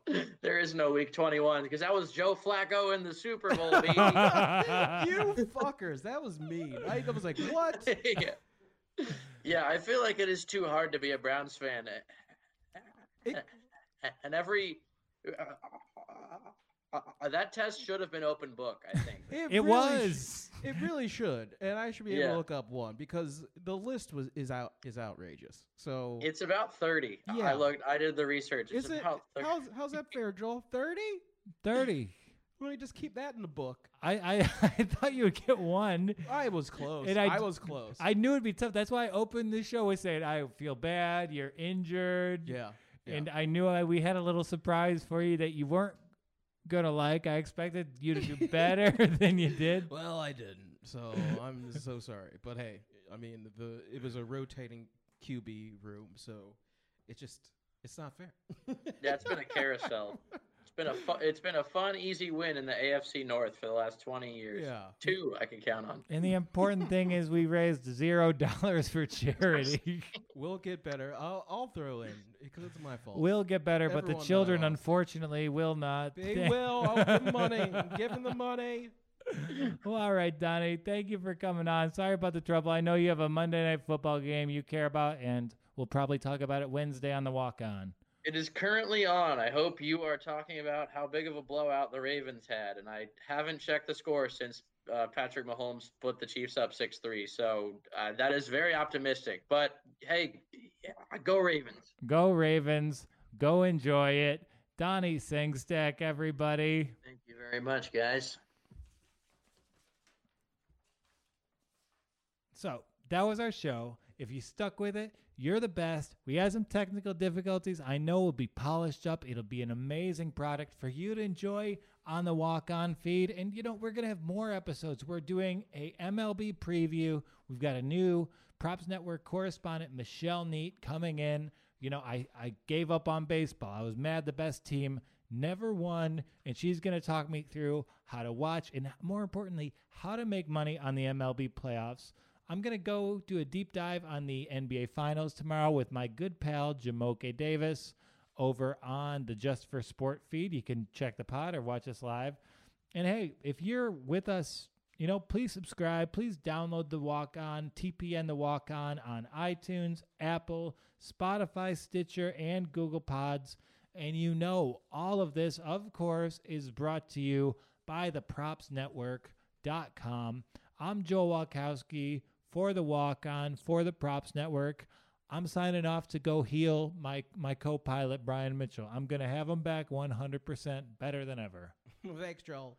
there is no week 21 because that was Joe Flacco in the Super Bowl, baby. you fuckers. That was mean. I was like, what? yeah. yeah, I feel like it is too hard to be a Browns fan. It- and every. Uh, Uh, that test should have been open book, I think. It really was. sh- it really should, and I should be able Yeah. to look up one because the list was is out is outrageous. So It's about 30. Yeah. I looked, I did the research. It's is it? 30. How's how's that fair, Joel? Thirty? 30. Let me just keep that in the book. I, I I thought you would get one. I was close. And I I, d- was close. I knew it'd be tough. That's why I opened the show with saying I feel bad. You're injured. yeah. yeah. And I knew I, we had a little surprise for you that you weren't gonna like. I expected you to do better than you did. Well, I didn't. So I'm so sorry. But hey, I mean, the it was a rotating QB room, so it just it's not fair. Yeah, it's been a carousel. It's been a fu- it's been a fun, easy win in the AFC North for the last 20 years. yeah. Two I can count on. And the important thing is we raised zero dollars for charity. We'll get better. I'll I'll throw in because it's my fault. We'll get better, but the children knows. unfortunately will not. they will. I'll give them money. Give them the money. well, all right, Donnie. Thank you for coming on. Sorry about the trouble. I know you have a Monday night football game you care about, and we'll probably talk about it Wednesday on the walk on. It is currently on. I hope you are talking about how big of a blowout the Ravens had, and I haven't checked the score since uh, Patrick Mahomes put the Chiefs up six three. So uh, that is very optimistic. But hey, yeah, go Ravens! Go Ravens. Go enjoy it. Donnie Sengstack, everybody. Thank you very much, guys. So that was our show. If you stuck with it, you're the best. We had some technical difficulties. I know it'll be polished up. It'll be an amazing product for you to enjoy on the walk on feed. And you know, we're going to have more episodes. We're doing a MLB preview. We've got a new Props Network correspondent, Michelle Neat, coming in. You know, I, I gave up on baseball. I was mad the best team never won. And she's going to talk me through how to watch and more importantly, how to make money on the MLB playoffs. I'm going to go do a deep dive on the NBA Finals tomorrow with my good pal, Jamoke Davis, over on the Just for Sport feed. You can check the pod or watch us live. And hey, if you're with us, you know, please subscribe. Please download the Walk On, TPN the Walk On on iTunes, Apple, Spotify, Stitcher, and Google Pods. And you know, all of this, of course, is brought to you by the propsnetwork.com. I'm Joe Walkowski for the Walk On, for the Props Network. I'm signing off to go heal my, my co pilot, Brian Mitchell. I'm going to have him back 100% better than ever. Thanks, Joel.